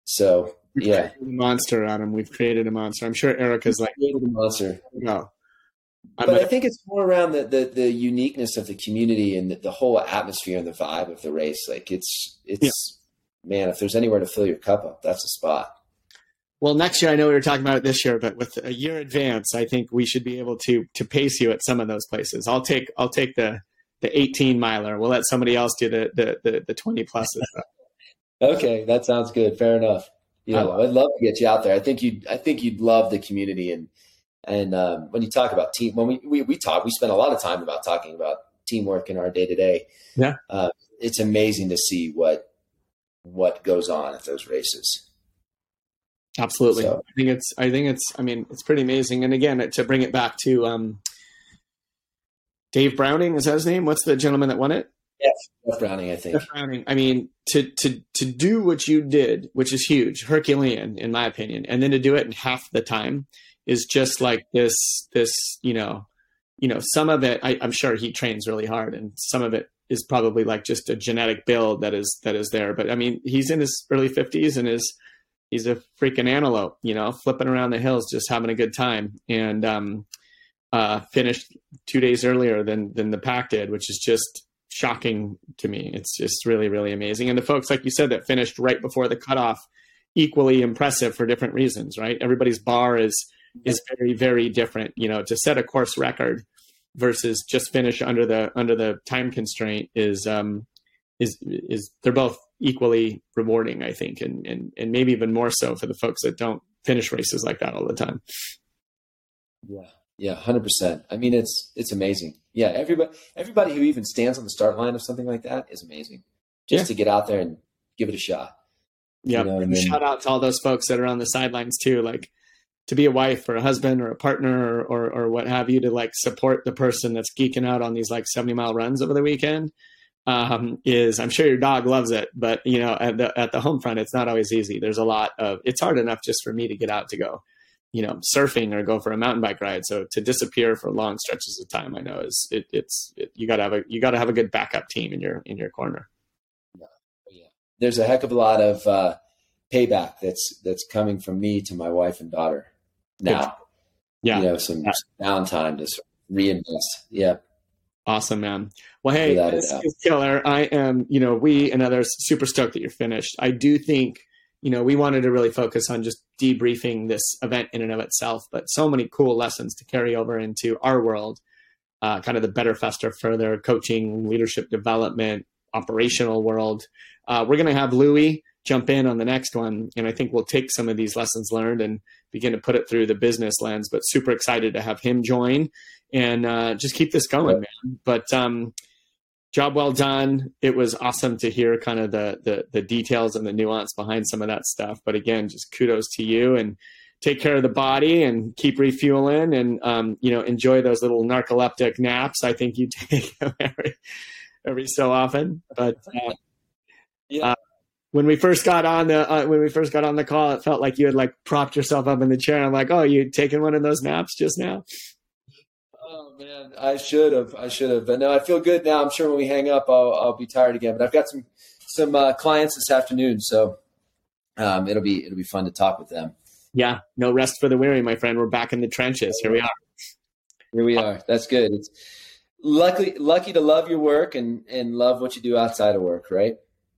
B: So We've yeah,
A: monster, Adam. We've created a monster. I'm sure Erica's like
B: created a monster.
A: No,
B: but I think it's more around the, the, the uniqueness of the community and the, the, whole atmosphere and the vibe of the race. Like it's it's yeah. man, if there's anywhere to fill your cup up, that's a spot.
A: Well, next year I know we were talking about it this year, but with a year advance, I think we should be able to to pace you at some of those places. I'll take I'll take the the 18 miler. We'll let somebody else do the the the, the 20 pluses.
B: okay, that sounds good. Fair enough. You know, I'd love to get you out there. I think you'd I think you'd love the community and and um, when you talk about team, when we, we we talk, we spend a lot of time about talking about teamwork in our day to day.
A: Yeah,
B: uh, it's amazing to see what what goes on at those races.
A: Absolutely, so. I think it's I think it's I mean it's pretty amazing. And again, to bring it back to um, Dave Browning is that his name? What's the gentleman that won it?
B: Yes, Jeff Browning, I think.
A: Jeff Browning. I mean, to to to do what you did, which is huge, Herculean in my opinion, and then to do it in half the time is just like this this you know you know some of it I, i'm sure he trains really hard and some of it is probably like just a genetic build that is that is there but i mean he's in his early 50s and is he's a freaking antelope you know flipping around the hills just having a good time and um uh finished two days earlier than than the pack did which is just shocking to me. It's just really really amazing. And the folks like you said that finished right before the cutoff equally impressive for different reasons right? Everybody's bar is is very very different. You know to set a course record versus just finish under the under the time constraint is um is is they're both equally rewarding i think and and and maybe even more so for the folks that don't finish races like that all the time.
B: Yeah yeah 100% i mean it's it's amazing. Yeah everybody everybody who even stands on the start line of something like that is amazing. Just yeah. to get out there and give it a shot.
A: Yeah you know, and then, shout out to all those folks that are on the sidelines too like to be a wife or a husband or a partner or, or, or what have you to like support the person that's geeking out on these like 70 mile runs over the weekend um, is I'm sure your dog loves it, but you know, at the, at the home front, it's not always easy. There's a lot of, it's hard enough just for me to get out to go, you know, surfing or go for a mountain bike ride. So to disappear for long stretches of time, I know is it, it's, it, you gotta have a, you gotta have a good backup team in your, in your corner.
B: Yeah. yeah. There's a heck of a lot of, uh, payback that's, that's coming from me to my wife and daughter now.
A: Yeah.
B: You know, some yeah. downtime to reinvest. Yeah.
A: Awesome, man. Well, hey, this is killer. I am, you know, we and others super stoked that you're finished. I do think, you know, we wanted to really focus on just debriefing this event in and of itself, but so many cool lessons to carry over into our world, uh, kind of the better, faster, further coaching, leadership development, operational world. Uh, we're going to have Louie jump in on the next one. And I think we'll take some of these lessons learned and begin to put it through the business lens. But super excited to have him join and uh, just keep this going, man. But um, job well done. It was awesome to hear kind of the, the the details and the nuance behind some of that stuff. But again, just kudos to you and take care of the body and keep refueling and um, you know enjoy those little narcoleptic naps. I think you take every every so often, but. Uh, yeah. Uh, when we first got on the uh, when we first got on the call, it felt like you had like propped yourself up in the chair. I'm like, oh, you taking one of those naps just now?
B: Man, I should have. I should have. But no, I feel good now. I'm sure when we hang up, I'll, I'll be tired again. But I've got some some uh, clients this afternoon, so um, it'll be it'll be fun to talk with them.
A: Yeah, no rest for the weary, my friend. We're back in the trenches. Here we are.
B: Here we are. That's good. It's lucky lucky to love your work and and love what you do outside of work, right?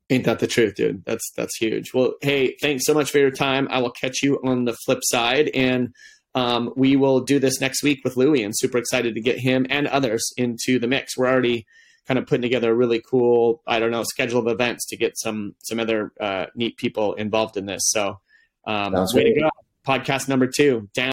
A: Ain't that the truth, dude? That's that's huge. Well, hey, thanks so much for your time. I will catch you on the flip side, and um, we will do this next week with Louie. And super excited to get him and others into the mix. We're already kind of putting together a really cool, I don't know, schedule of events to get some some other uh, neat people involved in this. So, um, way to go! Podcast number two down.